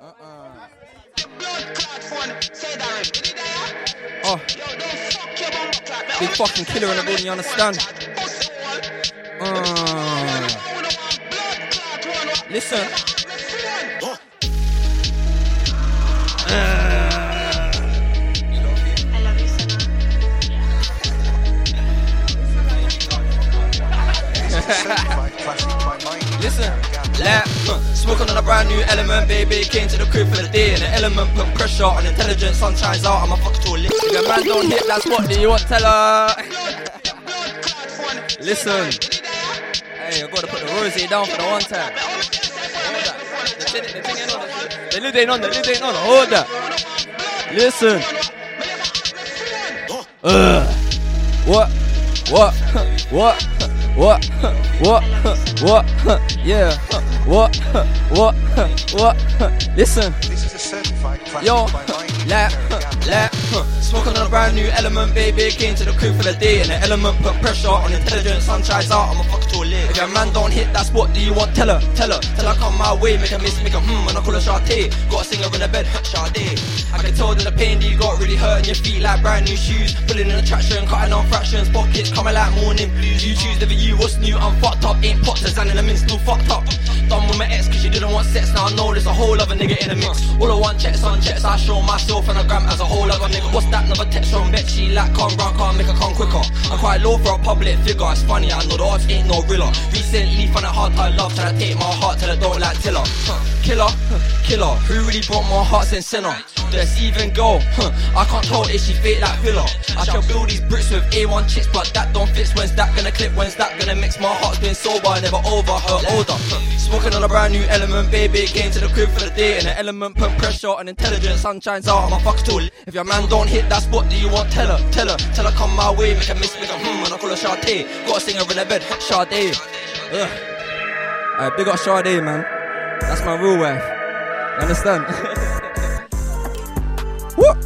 Uh-uh. Oh. Big fucking killer in the building, you understand? Uh. Listen. Listen, lap, huh, smoking on a brand new element, baby. Came to the crib for the day, and the element put pressure on intelligence. Sun shines out, I'm a fuck to a lick. If your man don't hit that spot, do you want tell her? Listen, hey, I gotta put the rose down for the one time. The lid ain't on, the lid ain't on. Hold that. Listen. Ugh. What? What? What? What? What? What? Yeah. What? What? What? Listen. Yo, lap, lap, smoking on a brand new element, baby. Came to the crew for the day, and the element put pressure on intelligence. Sun shines out, I'm a fuck to a lit. If your man don't hit that spot, do you want tell her? Tell her, tell her come my way, make a miss, make a hmm, and I call her Sade. Got a singer in the bed, Sade. I can tell that the pain that you got really hurting your feet like brand new shoes. Pulling in the traction, cutting on fractions, pockets coming like morning blues. You choose never you, what's new? I'm fucked up, ain't popped, and in the min still fucked up. Done with my want sex. Now I know there's a whole other nigga in the mix. All I want checks on checks, I show myself and a gram as a whole other nigga. What's that? Another text from Bet she like come round, can't make her come quicker. I'm quite low for a public figure, it's funny, I know the odds ain't no riller. Recently found it hard I love, trying to take my heart till I don't like tiller. Huh. Killer, killer, who really broke my heart since sinner? Let's even go, huh. I can't tell if she fake like filler. I shall build these bricks with A1 chicks, but that don't fit. When's that gonna clip? When's that gonna mix? My heart's been sober, never over her older. Smoking on a brand new element, baby. Came to the crib for the day, and the element put pressure and intelligence. Sun shines out, a fuck tool. If your man don't hit that spot, do you want tell her? Tell her, tell her come my way, make a miss, make a hmm, and I call her Sade. Got a singer in the bed, Sade. Ugh. Alright, big up Sade, man. That's my real wife. You eh? understand? What?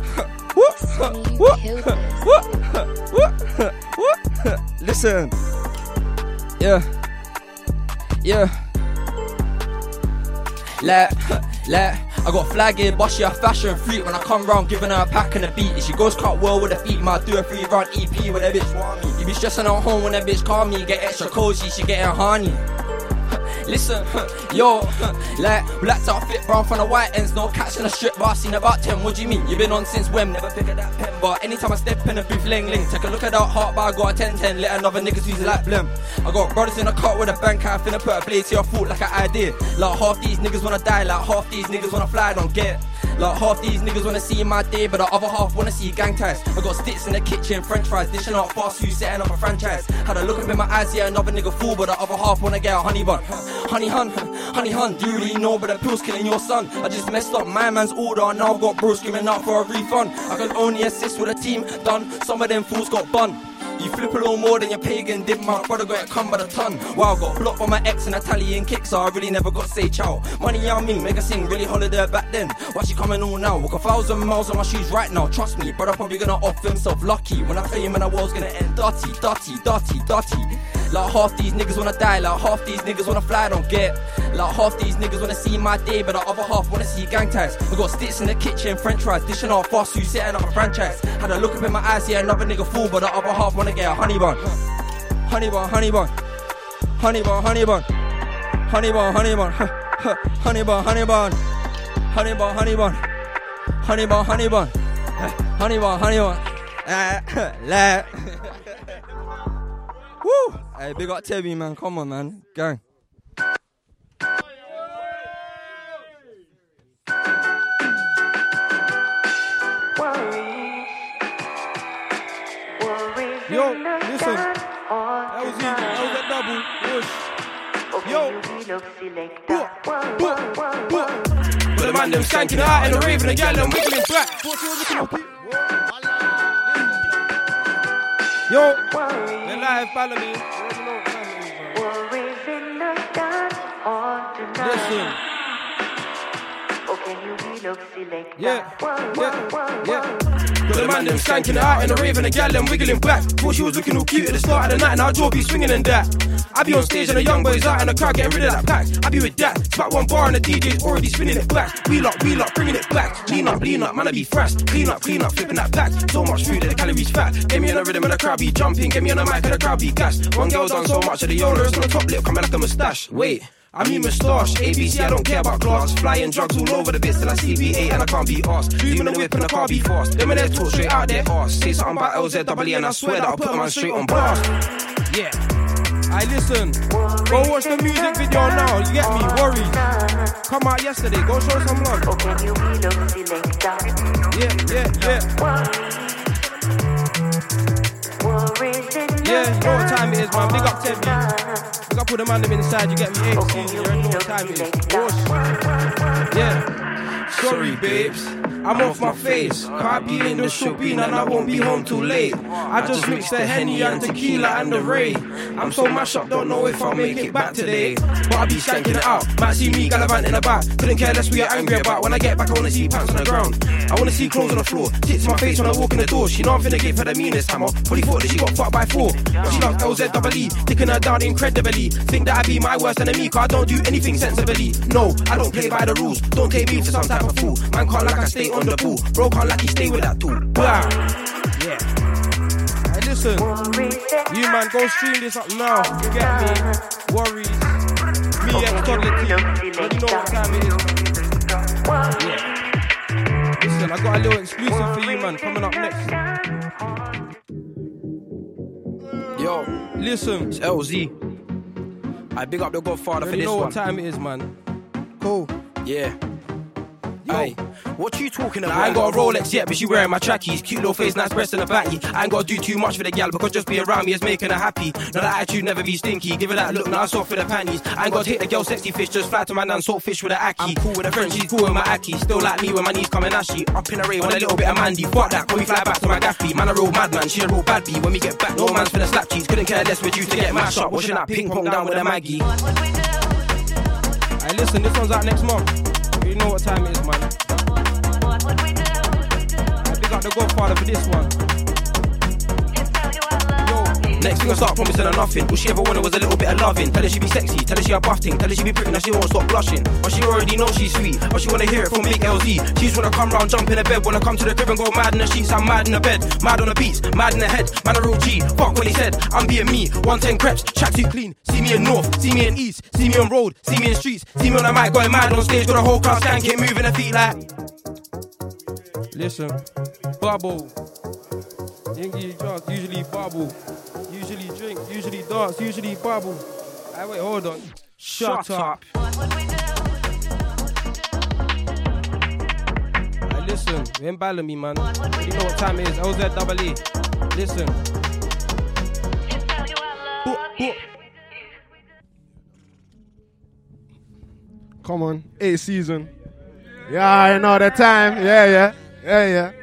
What? Listen. Yeah. Yeah. Like, like, I got flagging, but she a fashion freak when I come round giving her a pack and a beat. If she goes cut well with her feet, might do a free run EP with a bitch want me. You be stressing at home when that bitch call me, get extra cozy, she getting honey. Listen, yo, like black outfit brown from the white ends, no catch in a strip bar, seen about 10. What do you mean? You been on since when? Never figured that pen, but anytime I step in a booth, ling ling. Take a look at that heart bar, got a 10 10, let another niggas use it like blim. I got brothers in a car with a bank, I finna put a blade to your foot like an idea. Like half these niggas wanna die, like half these niggas wanna fly, don't get. Like half these niggas wanna see my day, but the other half wanna see gang ties. I got sticks in the kitchen, french fries, dishing out fast food, setting up a franchise. Had a look up in my eyes, yeah, another nigga fool, but the other half wanna get a honey bun. Honey hun, honey hun, do you really know but the pill's killing your son? I just messed up my man's order, and now I've got bros screaming out for a refund. I can only assist with a team done, some of them fools got bun. You flip a little more than your pagan did, my brother got it come by the ton. Wow, got blocked by my ex and Italian kick, so I really never got to say ciao. Money on me, make her sing really holiday back then. Why she coming all now? Walk a thousand miles on my shoes right now, trust me, brother probably gonna off himself lucky. When I tell you, man, the world's gonna end dirty, dirty, dirty, dirty. Like half these niggas wanna die, like half these niggas wanna fly, don't get. Like half these niggas wanna see my day, but the other half wanna see gang ties. I got sticks in the kitchen, french fries, dishing out fast food, setting up a franchise. Had a look up in my eyes, yeah, another nigga fool, but the other half wanna get a honey bun. Honey bun, honey bun. Honey bun, honey bun. Honey bun, honey bun. Honey bun, honey bun. Honey bun, honey bun. Honey bun, honey bun. Honey bun, honey bun. Woo! Hey, big up Tebi, man. Come on, man. Gang. Yo, listen. That was it. That was a double. Whoosh. Yo. Boop, boop, boop. But the man them skanking out in the rave the gal them wiggling back. Yo, the live Balamii. Listen. Oh, yeah, yeah, yeah. But the man them skanking out in the rave and the gal them wiggling back. Thought she was looking all cute at the start of the night, now jaw be swinging and that. I be on stage and the young boys out in the crowd getting rid of that pack. I be with that. It's about one bar and the DJ's already spinning it back. Wheel up, wheel up, bringing it back. Lean up, lean up, man, I be fast. Clean up, clean up, flipping that back. So much food that the calories fat. Get me on the rhythm and the crowd be jumping. Get me on the mic and the crowd be gassed. One girl done so much of the owners on the top lip coming like a moustache. Wait. I mean moustache. ABC, I don't care about class. Flying drugs all over the bits till I see BA and I can't be asked. Dreaming a whip and I can't be fast. Them and their talk straight out their ass. Say something about LZW and I swear that I'll put man straight on blast. Yeah. I listen. Go watch the music video now. You get me? Worried. Come out yesterday. Go show some love. Yeah, yeah, yeah. Yeah, know what time it is, man. Big up 10 Pick up all the man them inside, you get me? Okay, season, you know time. Wash. Yeah. Sorry, babes. I'm off my face. Be in the be, and I won't be home too late. I just mixed the Henny and tequila and the Ray. I'm so mashed up, don't know if I'll make it back today. But I'll be skanking it out. Might see me gallivant in the back. Couldn't care less what you're angry about. When I get back, I wanna see pants on the ground. I wanna see clothes on the floor. Tits my face when I walk in the door. She know I'm finna give her the meanest hammer. Probably thought that she got fucked by four. But she loves LZWE, taking her down incredibly. Think that I be my worst enemy, cause I don't do anything sensibly. No, I don't play by the rules. Don't take me to some type of fool. Man can't like I stay on the pool. Bro can't like he stay with that tool. Blah. Yeah. Hey, listen. You man, go stream this up now. You get me? Worries. Me, X Toddler team. Already know what time it is. Yeah. Listen, I got a little exclusive for you, man. Coming up next. Yo, listen. It's LZ. I big up the Godfather for Already this know one. what time it is, man. Cool. Yeah. Hey, what you talking about? I ain't got a Rolex yet, but she wearing my trackies. Cute little face, nice breast and a batty. I ain't gotta do too much for the gal because just be around me is making her happy. Now that attitude never be stinky. Give her that look, now soft for the panties. I ain't gotta hit the girl sexy fish, just fly to my nan salt fish with a aki. I'm cool with a friend, she's cool with my aki. Still like me when my knees coming ashy. Up in a ray with a little bit of Mandy. Fuck that, can we fly back to my gaffy? Man, a real madman, she a real bad bee. When we get back, no man's for the slap cheese. Couldn't care less with you to get mashed up. Washing that ping pong down with a Maggie. Hey, listen, this one's out next month. You know what time it is, man. I big up the Godfather for this one. Next thing I start promising her nothing. All she ever wanted was a little bit of loving. Tell her she be sexy, tell her she a buffing, tell her she be pretty, now she won't stop blushing. But she already knows she's sweet, but she wanna hear it from Big LZ. She just wanna come round, jump in the bed, wanna come to the crib and go mad in the sheets. I'm mad in the bed, mad on the beats, mad in the head. Man a real G, fuck what he said. I'm being me, 110 creps, track too clean. See me in north, see me in east, see me on road, see me in streets, see me on the mic going mad on stage, got a whole crowd skanking, moving her feet like. Listen, bubble. Usually dance, usually bubble. Usually drink, usually dance, usually bubble. Hey, wait, hold on. Shut, up. Hey, listen, we ain't battling me, man. You know what time it is. OZEE. Listen. Boop, boop. Come on, eighth season. Yeah, I know the time. Yeah, yeah, yeah, yeah.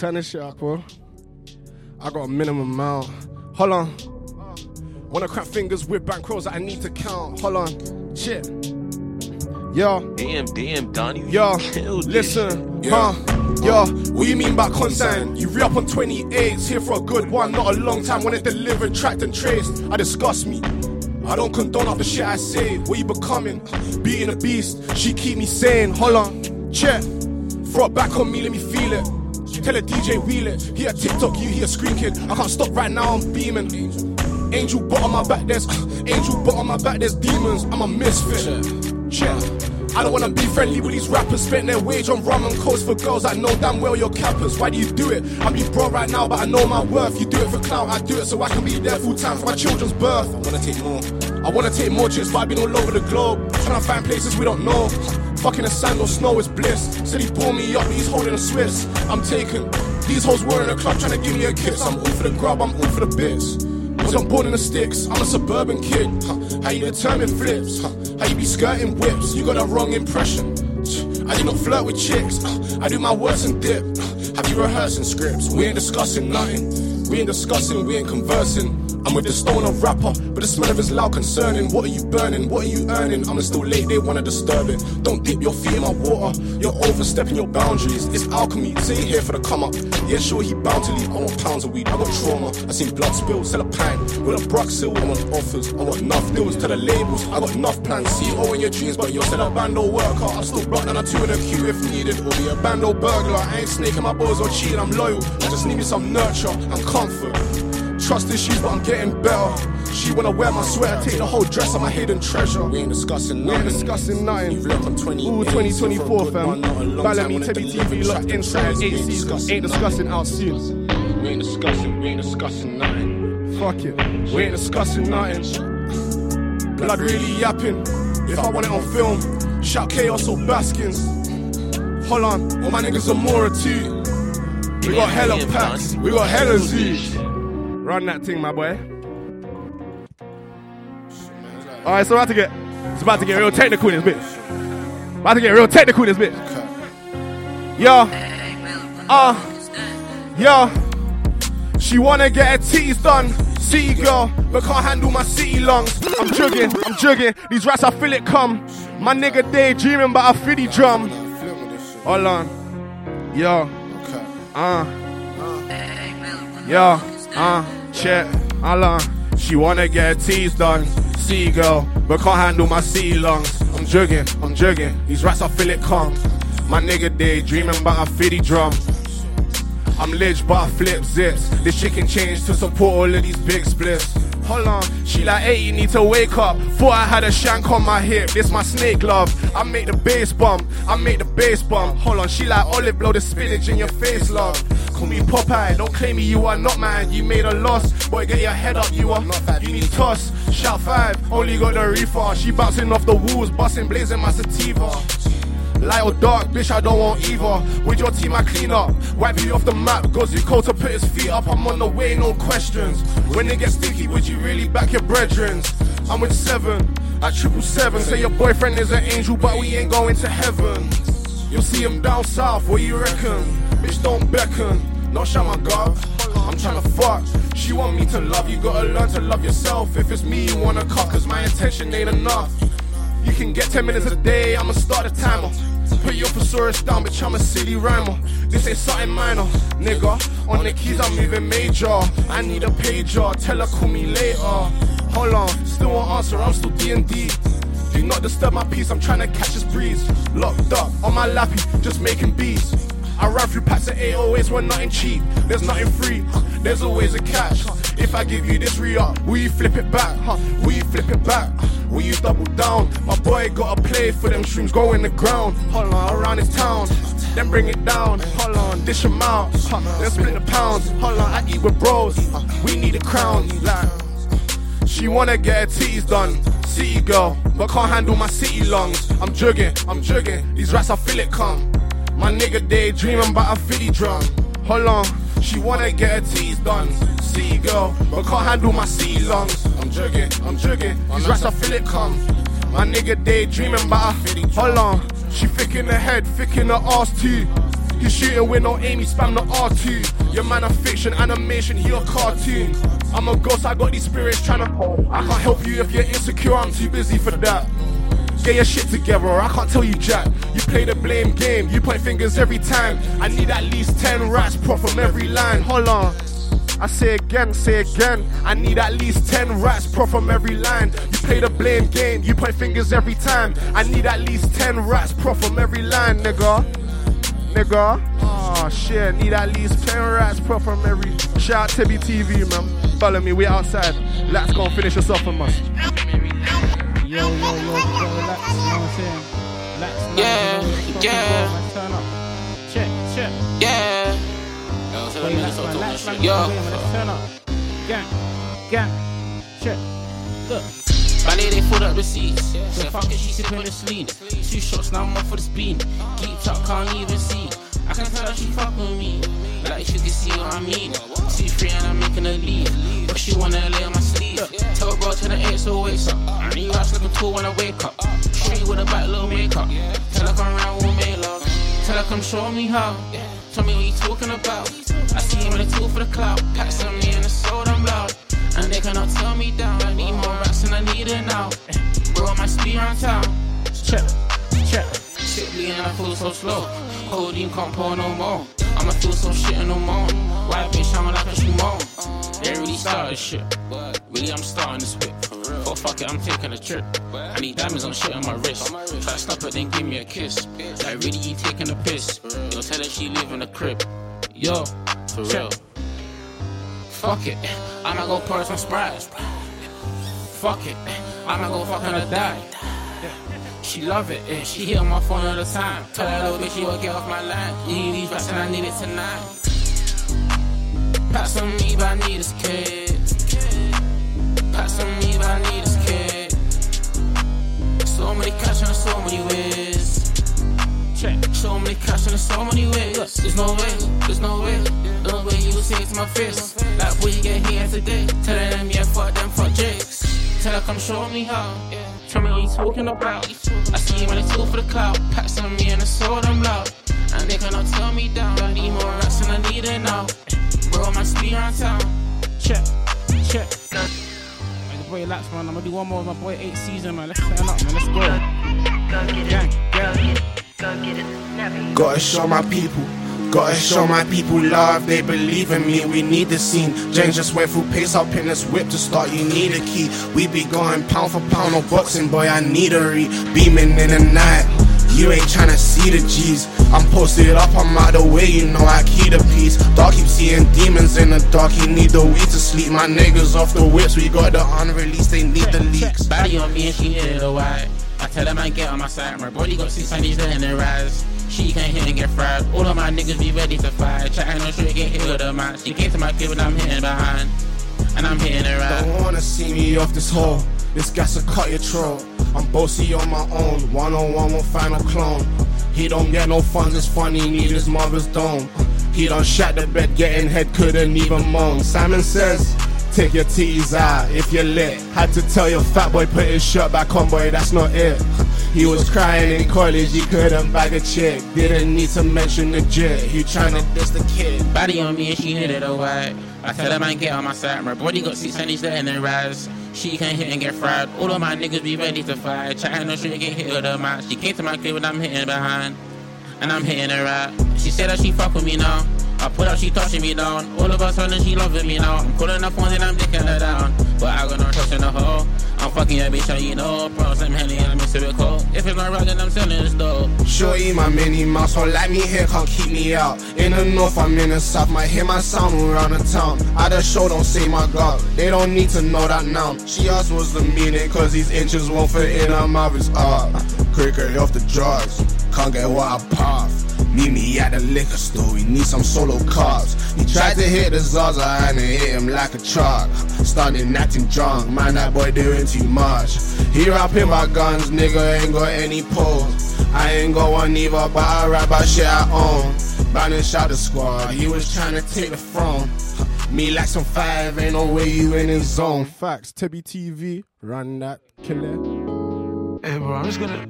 Turn this shit up, bro. I got a minimum amount. Hold on. Wanna crack fingers with bankrolls that I need to count. Hold on. Shit. Yo. Damn, damn, Donnie. Yo, listen, Yeah. huh? Yo, what you mean by consign? You re up on 28s, here for a good one, not a long time. When it delivered, tracked and traced, I disgust me. I don't condone all the shit I say. What you becoming? Being a beast, she keep me sane. Hold on, check. Throw it back on me, let me feel it. Tell a DJ wheel it. He a TikTok, you he a screen kid. I can't stop right now, I'm beaming. Angel bot on my back, there's angel bot on my back, there's demons. I'm a misfit. Check. I don't wanna be friendly with these rappers, spend their wage on rum and coats for girls. I know damn well you're cappers. Why do you do it? I'm your bro right now, but I know my worth. You do it for clout, I do it so I can be there full time for my children's birth. I wanna take more. I wanna take more trips, but I've been all over the globe. Trying to find places we don't know. Fucking the sand or snow is bliss. Said he pulled me up, he's holding a Swiss. I'm taken. These hoes were in a club trying to give me a kiss. I'm all for the grub, I'm all for the bits. Wasn't born in the sticks, I'm a suburban kid. Huh. How you determine flips? Huh. How you be skirting whips? You got a wrong impression. I do not flirt with chicks. I do my worst and dip. Have you rehearsing scripts? We ain't discussing nothing. We ain't discussing, we ain't conversing. I'm with the stoner rapper, but the smell of his loud concerning. What are you burning? What are you earning? I'm still late, they wanna disturb it. Don't dip your feet in my water. You're overstepping your boundaries. It's alchemy, say he here for the come up. Yeah, sure, he bound to leave. I want pounds of weed, I got trauma. I seen blood spill, sell a pint with a Bruxil. I want offers, I want enough deals to the labels. I got enough plans. CEO in your dreams, but you're still a bando worker. I still block down a two in a queue if needed. Or be a bando burglar. I ain't snaking my balls or cheating, I'm loyal. I just need me some nurture and comfort. Trust issues, but I'm getting better. She wanna wear my sweater, take the whole dress of my hidden treasure. We ain't discussing nothing. We ain't discussing nothing. You've on 20. Ooh, 2024, fam. Balamii, Tebi TV, locked inside eight seasons. Ain't discussing out soon. We ain't discussing, we ain't discussing nothing. Fuck it. We ain't discussing nothing. Blood really yapping. If I want it on film, shout chaos or Baskins. Hold on, all my niggas are Mora too. We got hella packs, we got hella Z's. Run that thing, my boy. All right, so about to get, it's about to get real technical in this bitch. About to get real technical in this bitch. Yo, uh, yo. She wanna get her titties done. City girl, but can't handle my city lungs. I'm jugging, I'm jugging. These rats, I feel it come. My nigga daydreaming about a fiddy drum. Hold on. Yo. Uh. Yo. Uh. Check. Hold on. She wanna get her teeth done. City girl, but can't handle my city lungs. I'm jugging, I'm jugging. These rats, I feel it come. My nigga daydreaming about a fiddy drum. I'm ledge, but I flip zips. This shit can change to support all of these big splits. Hold on, she like, hey, you need to wake up. Thought I had a shank on my hip. This my snake love. I make the bass bump. I make the bass bump. Hold on, she like olive, blow the spinach in your face, love. Call me Popeye, don't claim me, you are not man. You made a loss, boy, get your head up, you are not bad. You need toss, shout five, only got the reefer. She bouncing off the walls, busting, blazing my sativa. Light or dark, bitch, I don't want either. With your team, I clean up. Wipe you off the map. Cold to put his feet up. I'm on the way, no questions. When it gets sticky, would you really back your brethren? I'm with seven, at triple seven. Say your boyfriend is an angel, but we ain't going to heaven. You'll see him down south, what you reckon? Bitch, don't beckon. No shut my god. I'm tryna fuck. She want me to love, you gotta learn to love yourself. If it's me you wanna cut, cause my intention ain't enough. You can get 10 minutes a day, I'ma start a timer. Put your thesaurus down, bitch, I'm a silly rhymer. This ain't something minor, nigga. On the keys, I'm moving major. I need a pager, tell her call me later. Hold on, still won't answer, I'm still D&D. Do not disturb my peace, I'm trying to catch this breeze. Locked up on my lappy, just making beats. I run through packs of 808s when nothing cheap. There's nothing free, there's always a catch. If I give you this re up, will you flip it back? Will you flip it back? Will you double down? My boy gotta play for them streams, go in the ground. Hold on, around this town. Then bring it down, hold on, dish out. Then split the pounds, hold on, I eat with bros. We need a crown, like. She wanna get her titties done. City girl, but can't handle my city lungs. I'm jugging, I'm jugging. These rats, I feel it come. My nigga daydreaming about a fiddy drum. Hold on, she wanna get her titties done. City girl, but can't handle my city lungs. I'm jugging, I'm jugging. These rats, I feel it come. My nigga daydreaming fiddy drum. Hold on, she thick in the head, thick in the ass too. He's shooting with no aim, he spam the R2. Your man a fiction, animation, he a cartoon. I'm a ghost, I got these spirits tryna. I can't help you if you're insecure, I'm too busy for that. Get your shit together, or I can't tell you jack. You play the blame game, you point fingers every time. I need at least 10 rats pro from every line. Hold on. I say again, say again. I need at least 10 rats pro from every line. You play the blame game, you point fingers every time. I need at least 10 rats pro from every line, nigga. Nigga. Oh shit, need at least 10 rats pro from every. Shout out Tebi TV, man. Follow me, we outside. Let's go and finish us off on us. Yo, yo, yo, gotta relax, you know what I'm saying? Relax, Yeah, you know, fucking yeah. turn up. Check, check. Yeah. Relax, man, relax, man, Yo. let's turn up. Gang, gang, check. Look. Ballet, they filled up the seats. So fuck it, she sipping the sleep. Two shots, now I'm off for the speed. Geeked up, can't even see. I can tell that she fuck with me. Like she can see what I mean. See free and I'm making a leave. But she wanna lay on my sleeve. Tell bro to the eight so wakes up. I need I was looking tool when I wake up. Straight with a back little makeup. Tell her come round, we'll make love. Tell her come show me how. Tell me what you talking about. I see him in the tool for the clout. Pass some me and the sold I'm loud. And they cannot tell me down. I need more racks and I need it now. Bro, my speed on town. Check, check. Bleeding and I feel so slow. Codeine can't pour no more. I'ma feel so shit and no more. White bitch, I'm like a Shimon. They really started shit. Really, I'm starting this whip. Oh fuck it, I'm taking a trip. I need diamonds on shit on my wrist. Try to stop it, then give me a kiss. Like really, you taking a piss. Yo, tell her she live in the crib. Yo, for real. Fuck it, I'ma go pour some Sprite. Fuck it, I'ma go fuck her to die. She love it, and she hit on my phone all the time. Tell that little bitch she will get off my line. You need these racks and I need it tonight. Pass on me, but I need this kid. Pass on me, but I need this kid. So many cash and so many ways. Check. So many cash and so many ways. Look, there's no way, there's no way, no way you say it to my face. Like, you get here today? Tell them, yeah, fuck them, fuck Jakes. Tell her, come show me how. Yeah. Tell me what you talking about. I see you when it's all for the clout. Packs on me and it's so damn loud. And they cannot tell me down. I need more racks and I need it now. Bro, I might speed around town. Check, check. Hey, boy Lakz, man. I'm gonna do one more with my boy 8SZN, man. Let's turn up, man. Let's go. Gang, gang. Gotta show my people. Gotta show my people love, they believe in me. We need the scene. James just went through pace up in this whip to start. You need a key. We be going pound for pound on boxing, boy. I need a re. Beaming in the night. You ain't tryna see the G's. I'm posted up, I'm out the way, you know I keep the peace. Dog keep seeing demons in the dark, he need the weed to sleep. My niggas off the whips, we got the unreleased, they need the leaks. Body on me and she it a wide. I tell them I get on my side, my body got six I Sundays letting it rise. She can't hit and get fried. All of my niggas be ready to fight. Chatting on shit, get hit with a match. She came to my crib and I'm hitting behind. And I'm hitting her right. Don't wanna see me off this hole. This gas will cut your throat. I'm bossy on my own. One on one with final clone. He don't get no funds, it's funny, need his mother's dome. He done shot the bed, getting head, couldn't even moan. Simon says, Take your teas out if you're lit. Had to tell your fat boy put his shirt back on, boy, that's not it. He was crying in college, he couldn't bag a chick. Didn't need to mention the jit. He tryna diss the kid. Body on me and she hit it a wide. I tell them I get on my side. My body got six Sundays letting it rise. She can't hit and get fried. All of my niggas be ready to fight. Chatting no shit, get hit with a match. She came to my crib and I'm hitting behind. And I'm hitting her right. She said that she fuck with me now. I put up, she touching me down. All of a sudden, she loving me now. I'm calling her phone and I'm licking her down. But I got no trust in the hoe. I'm fucking your bitch, and you know. Pros, I'm Henny, I'm Mr. Rico. If it's not right, then I'm selling this dope. Shorty, my mini mouse, don't like me here, can't keep me out. In the north, I'm in the south, might hear my sound around the town. I the show, don't say my god, they don't need to know that now. She asked what's the meaning, cause these inches won't fit in her mouth, it's up. Cricket off the drugs, can't get what I puff. Meet me at the liquor store, we need some solo carbs. He tried to hit the Zaza and it hit him like a truck. Started acting drunk, man, that boy doing too much. He rapping about guns, nigga ain't got any pose. I ain't got one either, but I rap about shit I own. Banish out the squad, he was trying to take the throne. Me like some five, ain't no way you in his zone. Facts, Tebi TV, run that, killer. Hey, bro, I'm just gonna,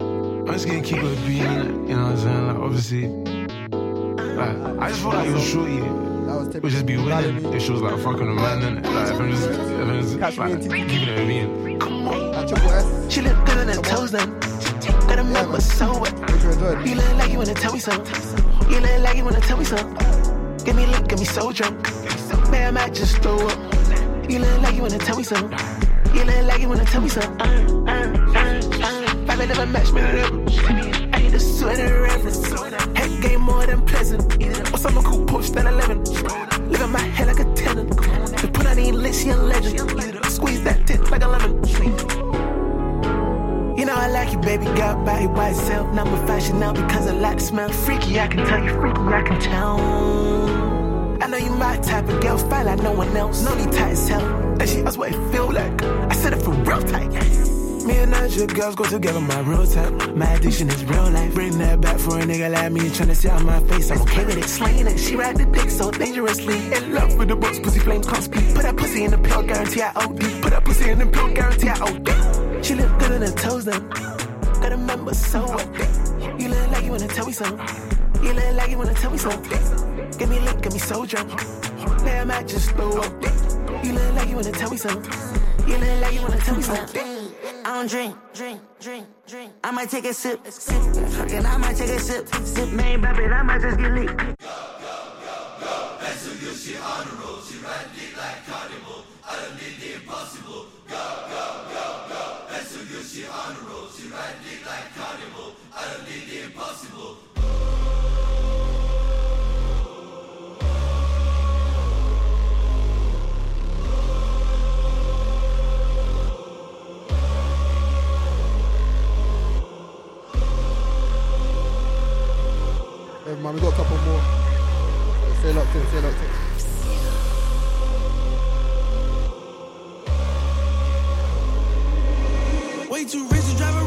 I'm just gonna keep it being, innit? you know what I'm saying? Like, obviously, like, I just feel like your shorty would just be winning if she was like fucking a man, innit? Like, if I'm just, if I'm just like, keeping it being. Come on. She look good on her toes then. Gotta remember so what? You look like you wanna tell me something. You look like you wanna tell me something. Give me look, get me so drunk. Man, I might just throw up. You look like you wanna tell me something. You look like you wanna tell me something. Uh, uh, uh, uh. Five never match me I need a sweater reference. Head game more than pleasant. Or someone cool push than 11. Living my head like a tenant. To put on in lit, she a legend. Squeeze that dick like a lemon. You know I like you, baby. Got body by itself. Number five now because I like the smell. Freaky, I can tell you. Freaky, I can tell. I know you my type of girl. Fine like no one else. No need tight as hell. That shit, that's what it feel like. I said it for real tight. Me and Nigel girls go together, my real type. My addiction is real life. Bring that back for a nigga like me. Tryna see out my face, I'm okay with it. Slaying it, she ride the dick so dangerously. In love with the box, pussy flame can't speak. Put that pussy in the pill, guarantee I OD. Put that pussy in the pill, guarantee I OD. She look good on her toes then. Gotta remember so what? You look like you wanna tell me something. You look like you wanna tell me something. Give me a lick, get me so drunk. Damn, I just throw up. You look like you wanna tell me something. You look like you wanna tell me something. I don't drink, drink, drink, drink. I might take a sip, sip. Fucking, I might take a sip, sip. Man, baby, I might just get lit. That's a good shit on the road. Hey, man, we got a couple more. Stay locked in, stay locked in. Way too rich to drive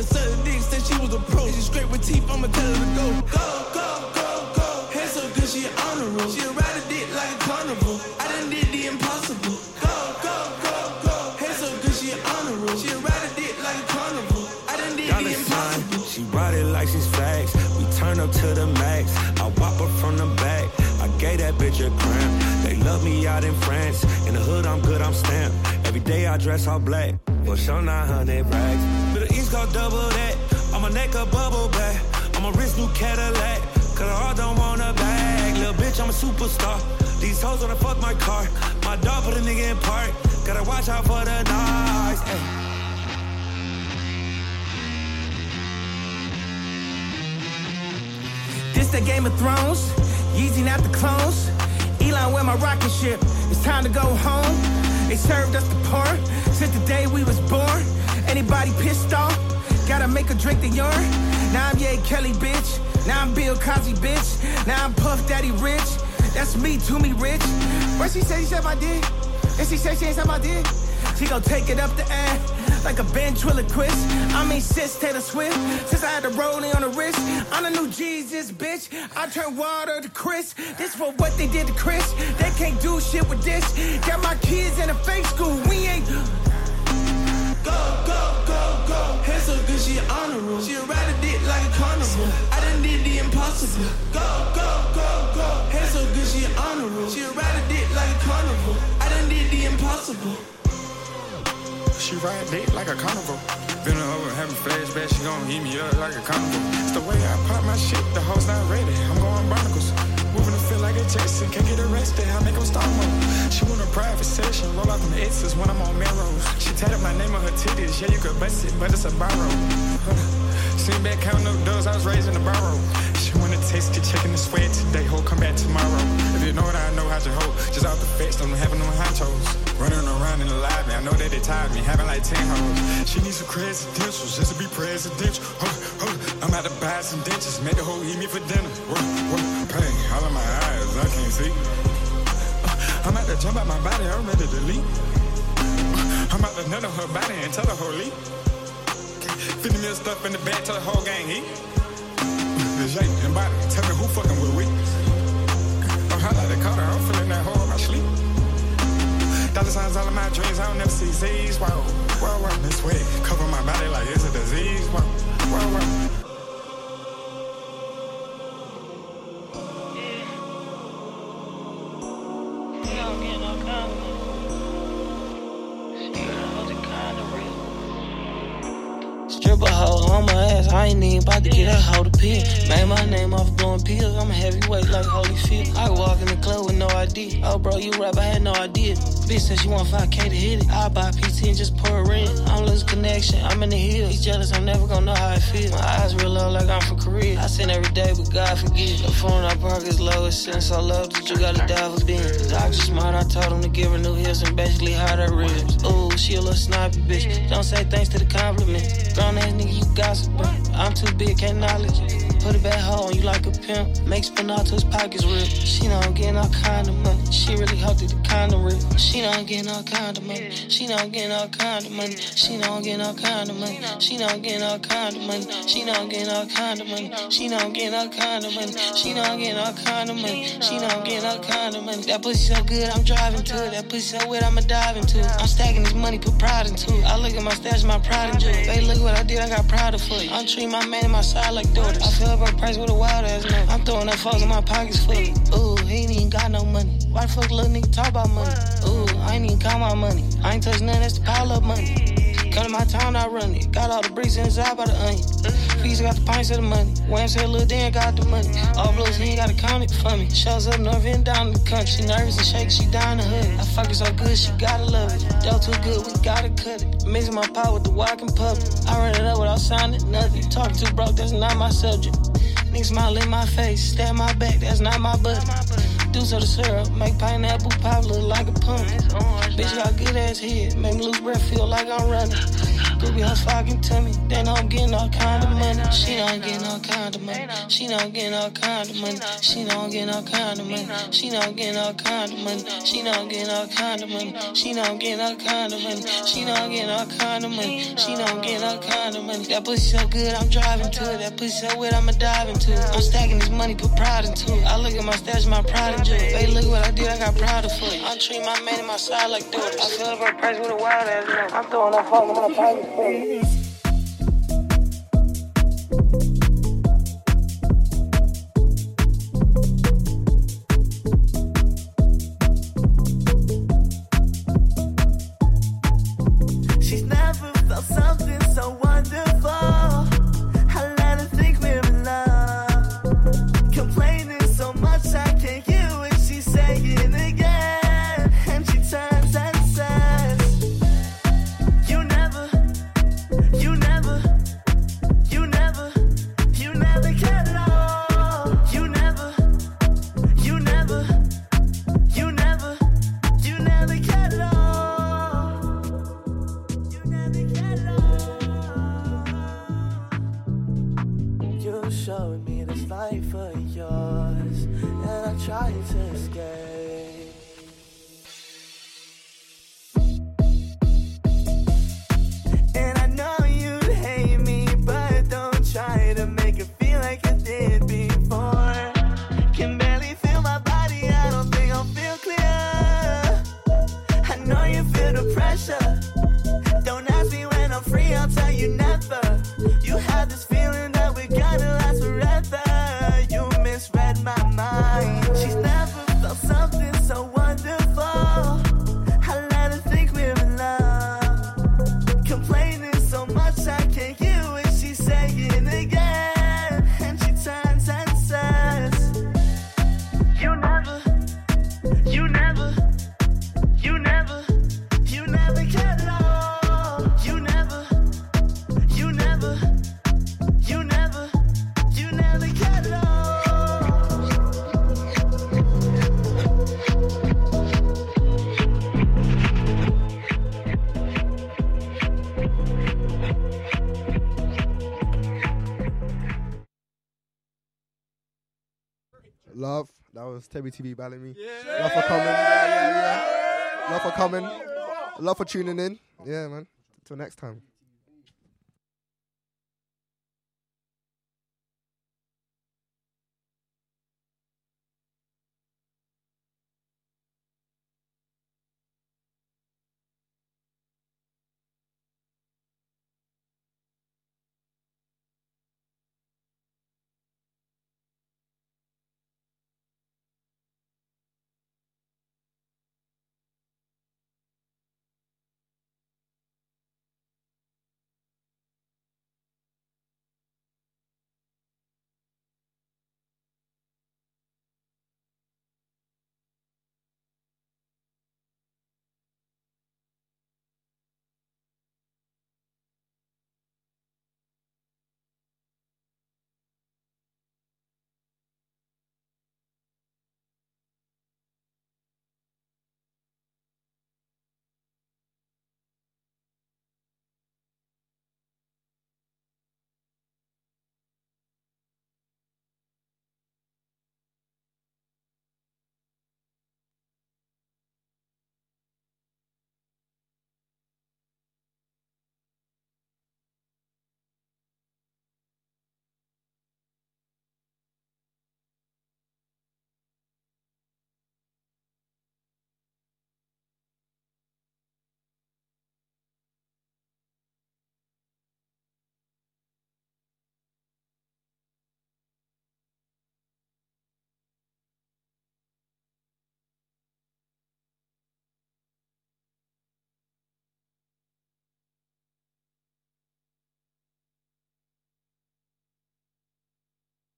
Let her dick, said she was a pro. She straight with teeth, I'ma tell her to go. Go, go, go, go. Hair so good, she an honor roll. She ride a dick like a carnival. I done did the impossible. Go, go, go, go. Hair so good, she an honor roll. She ride a dick like a carnival. I done did the impossible. sign, she ride it like she's facts. We turn up to the max. I whop her from the back. I gave that bitch a cramp. They love me out in France. In the hood, I'm good, I'm stamped. Every day I dress all black. For sure, 900 rags. Go double that. My neck a bubble back. Wrist, new Cadillac. Cause I don't want a bag. Little bitch, I'm a superstar. These hoes wanna fuck my car. My dog put a nigga in park. Gotta watch out for the. This the Game of Thrones. Yeezy not the clones. Elon with my rocket ship. It's time to go home. They served us the part since the day we was born. Anybody pissed off? Gotta make a drink the yarn. Now I'm Ye Kelly, bitch. Now I'm Bill Cosby, bitch. Now I'm Puff Daddy Rich. That's me, to me rich. What she say? She said my dick. And she said she ain't said my dick. She gon' take it up the ass like a ventriloquist. I mean, sis Taylor Swift. Since I had the rolling on the wrist, I'm the new Jesus, bitch. I turn water to Chris. This for what they did to Chris. They can't do shit with this. Got my kids in a fake school. We ain't. Go, go, go, go. Hair so good, she an honor roll. She ride a dick like a carnival. I done did the impossible. Go, go, go, go. Hair so good, she an honor roll. She ride a dick like a carnival. I done did the impossible. She ride dick like a carnival. Been over having flashbacks, she gon' eat me up like a carnival. It's the way I pop my shit, the hoes not ready. I'm going barnacles. To feel like a Jason, can't get arrested, I make them stop. She want a private session, roll out them X's when I'm on Melrose. She tatted my name on her titties, yeah, you could bust it, but it's a borrow. Seen back counting up doors, I was raised in a barrow. She wanna taste the chicken and sweat today, ho, come back tomorrow. If you know what I know, how'd you hope? Just out the fence, don't having them hot toes. Running around in the lobby, I know that they tired me, having like 10 hoes. She needs some presidentials just to be presidential. Huh, huh. I'm out to buy some dentures, make the hoe eat me for dinner. Whoa, whoa, pain, all in my eyes, I can't see. Uh, I'm out to jump out my body, I'm ready to leave. Uh, I'm out to nut on her body and tell her hoe leave. 50 mil stuff in the bag, tell the whole gang eat. The Jake and body, tell me who fucking with we. Oh, I like the Carter, I'm feeling that hoe in my sleep. Dollar signs all of my dreams, I don't never see Z's. Whoa, whoa, whoa, this way. Cover my body like it's a whoa, I ain't even about to get a hoe to pill. Made my name off blowing pills, I'm a heavyweight like Holyfield. I walk in the club with no ID. Oh, bro, you rap, I had no idea. Bitch said she want 5K to hit it. I buy PT and just pour her in. I'm losing connection, I'm in the hills. He's jealous, I'm never gonna know how I feel. My eyes real low like I'm from Korea. I sin every day, but God forgive. The phone I park is low, since I love that you gotta dive a bin. The doctor smart, I told him to give her new hips and basically hide her ribs. Ooh, she a little snobby bitch. Don't say thanks to the compliment. Grown ass nigga, you gossiping. I'm too big, can't knowledge put a bad hoe on you like a pimp. Make spin out to his pockets rip. She know I'm getting all kind of uh, money. She really healthy, the kind of rip. She I'm getting all kind of money. She know I'm getting all kind of uh, money. She know I'm getting all kind of uh, money. She know I'm getting all kind of money. She know I'm getting all kind of money. She know I'm getting all kind of money. She I'm getting all kind of money. She I'm getting all kind of money. That pussy so good, I'm driving to it. That pussy so wet, I'ma dive into it. I'm stacking this money, put pride into it. I look at my stash, my pride and joy. Baby, look what I did, I got of for you. I'm treating my man and my side like daughters. I fill price with a wild ass note. I'm throwing up foes in my pockets full. Ooh, he ain't even got no money. Why the fuck little nigga talk about money? Ooh, I ain't even count my money. I ain't touch nothing, that's the pile up money. Come to my town, I run it. Got all the bricks inside by the onion. Fees got the pints of the money. Wham said Lil Dan got the money. All blues, he ain't got a comic for me. Shows up north and down the country. She nervous and shaky, she down the hood. I fuck her so good, she gotta love it. Dealt too good, we gotta cut it. Mixing my pot with the walking puppet. I run it up without sounding nothing. Talking too broke, that's not my subject. Niggas smile in my face, stab my back, that's not my butt. Deuce of the syrup, make pineapple pop look like a pumpkin. Bitch got good ass head, make me lose breath, feel like I'm running. Groupie hoes fucking to me, they know I'm getting all kind of money. She know I'm getting all kind of money. She know I'm getting all kind of money. She know I'm getting all kind of money. She know I'm getting all kind of money. She know I'm getting all kind of money. She know I'm getting all kind of money. She know I'm getting all kind of money. She know I'm getting all kind of money. That pussy so good, I'm driving to it. That pussy so wet, I'ma dive it. I'm stacking this money, put pride into it. I look at my stash, my pride and joy. Baby, look what I did, I got pride of for you. I treat my man and my side like daughters. I fill up her price with a wild ass. I'm throwing up phone in my pockets was Tebi TV Balamii. Love for coming. Yeah, yeah, yeah. Love for coming. Love for tuning in. Yeah, man. Till next time.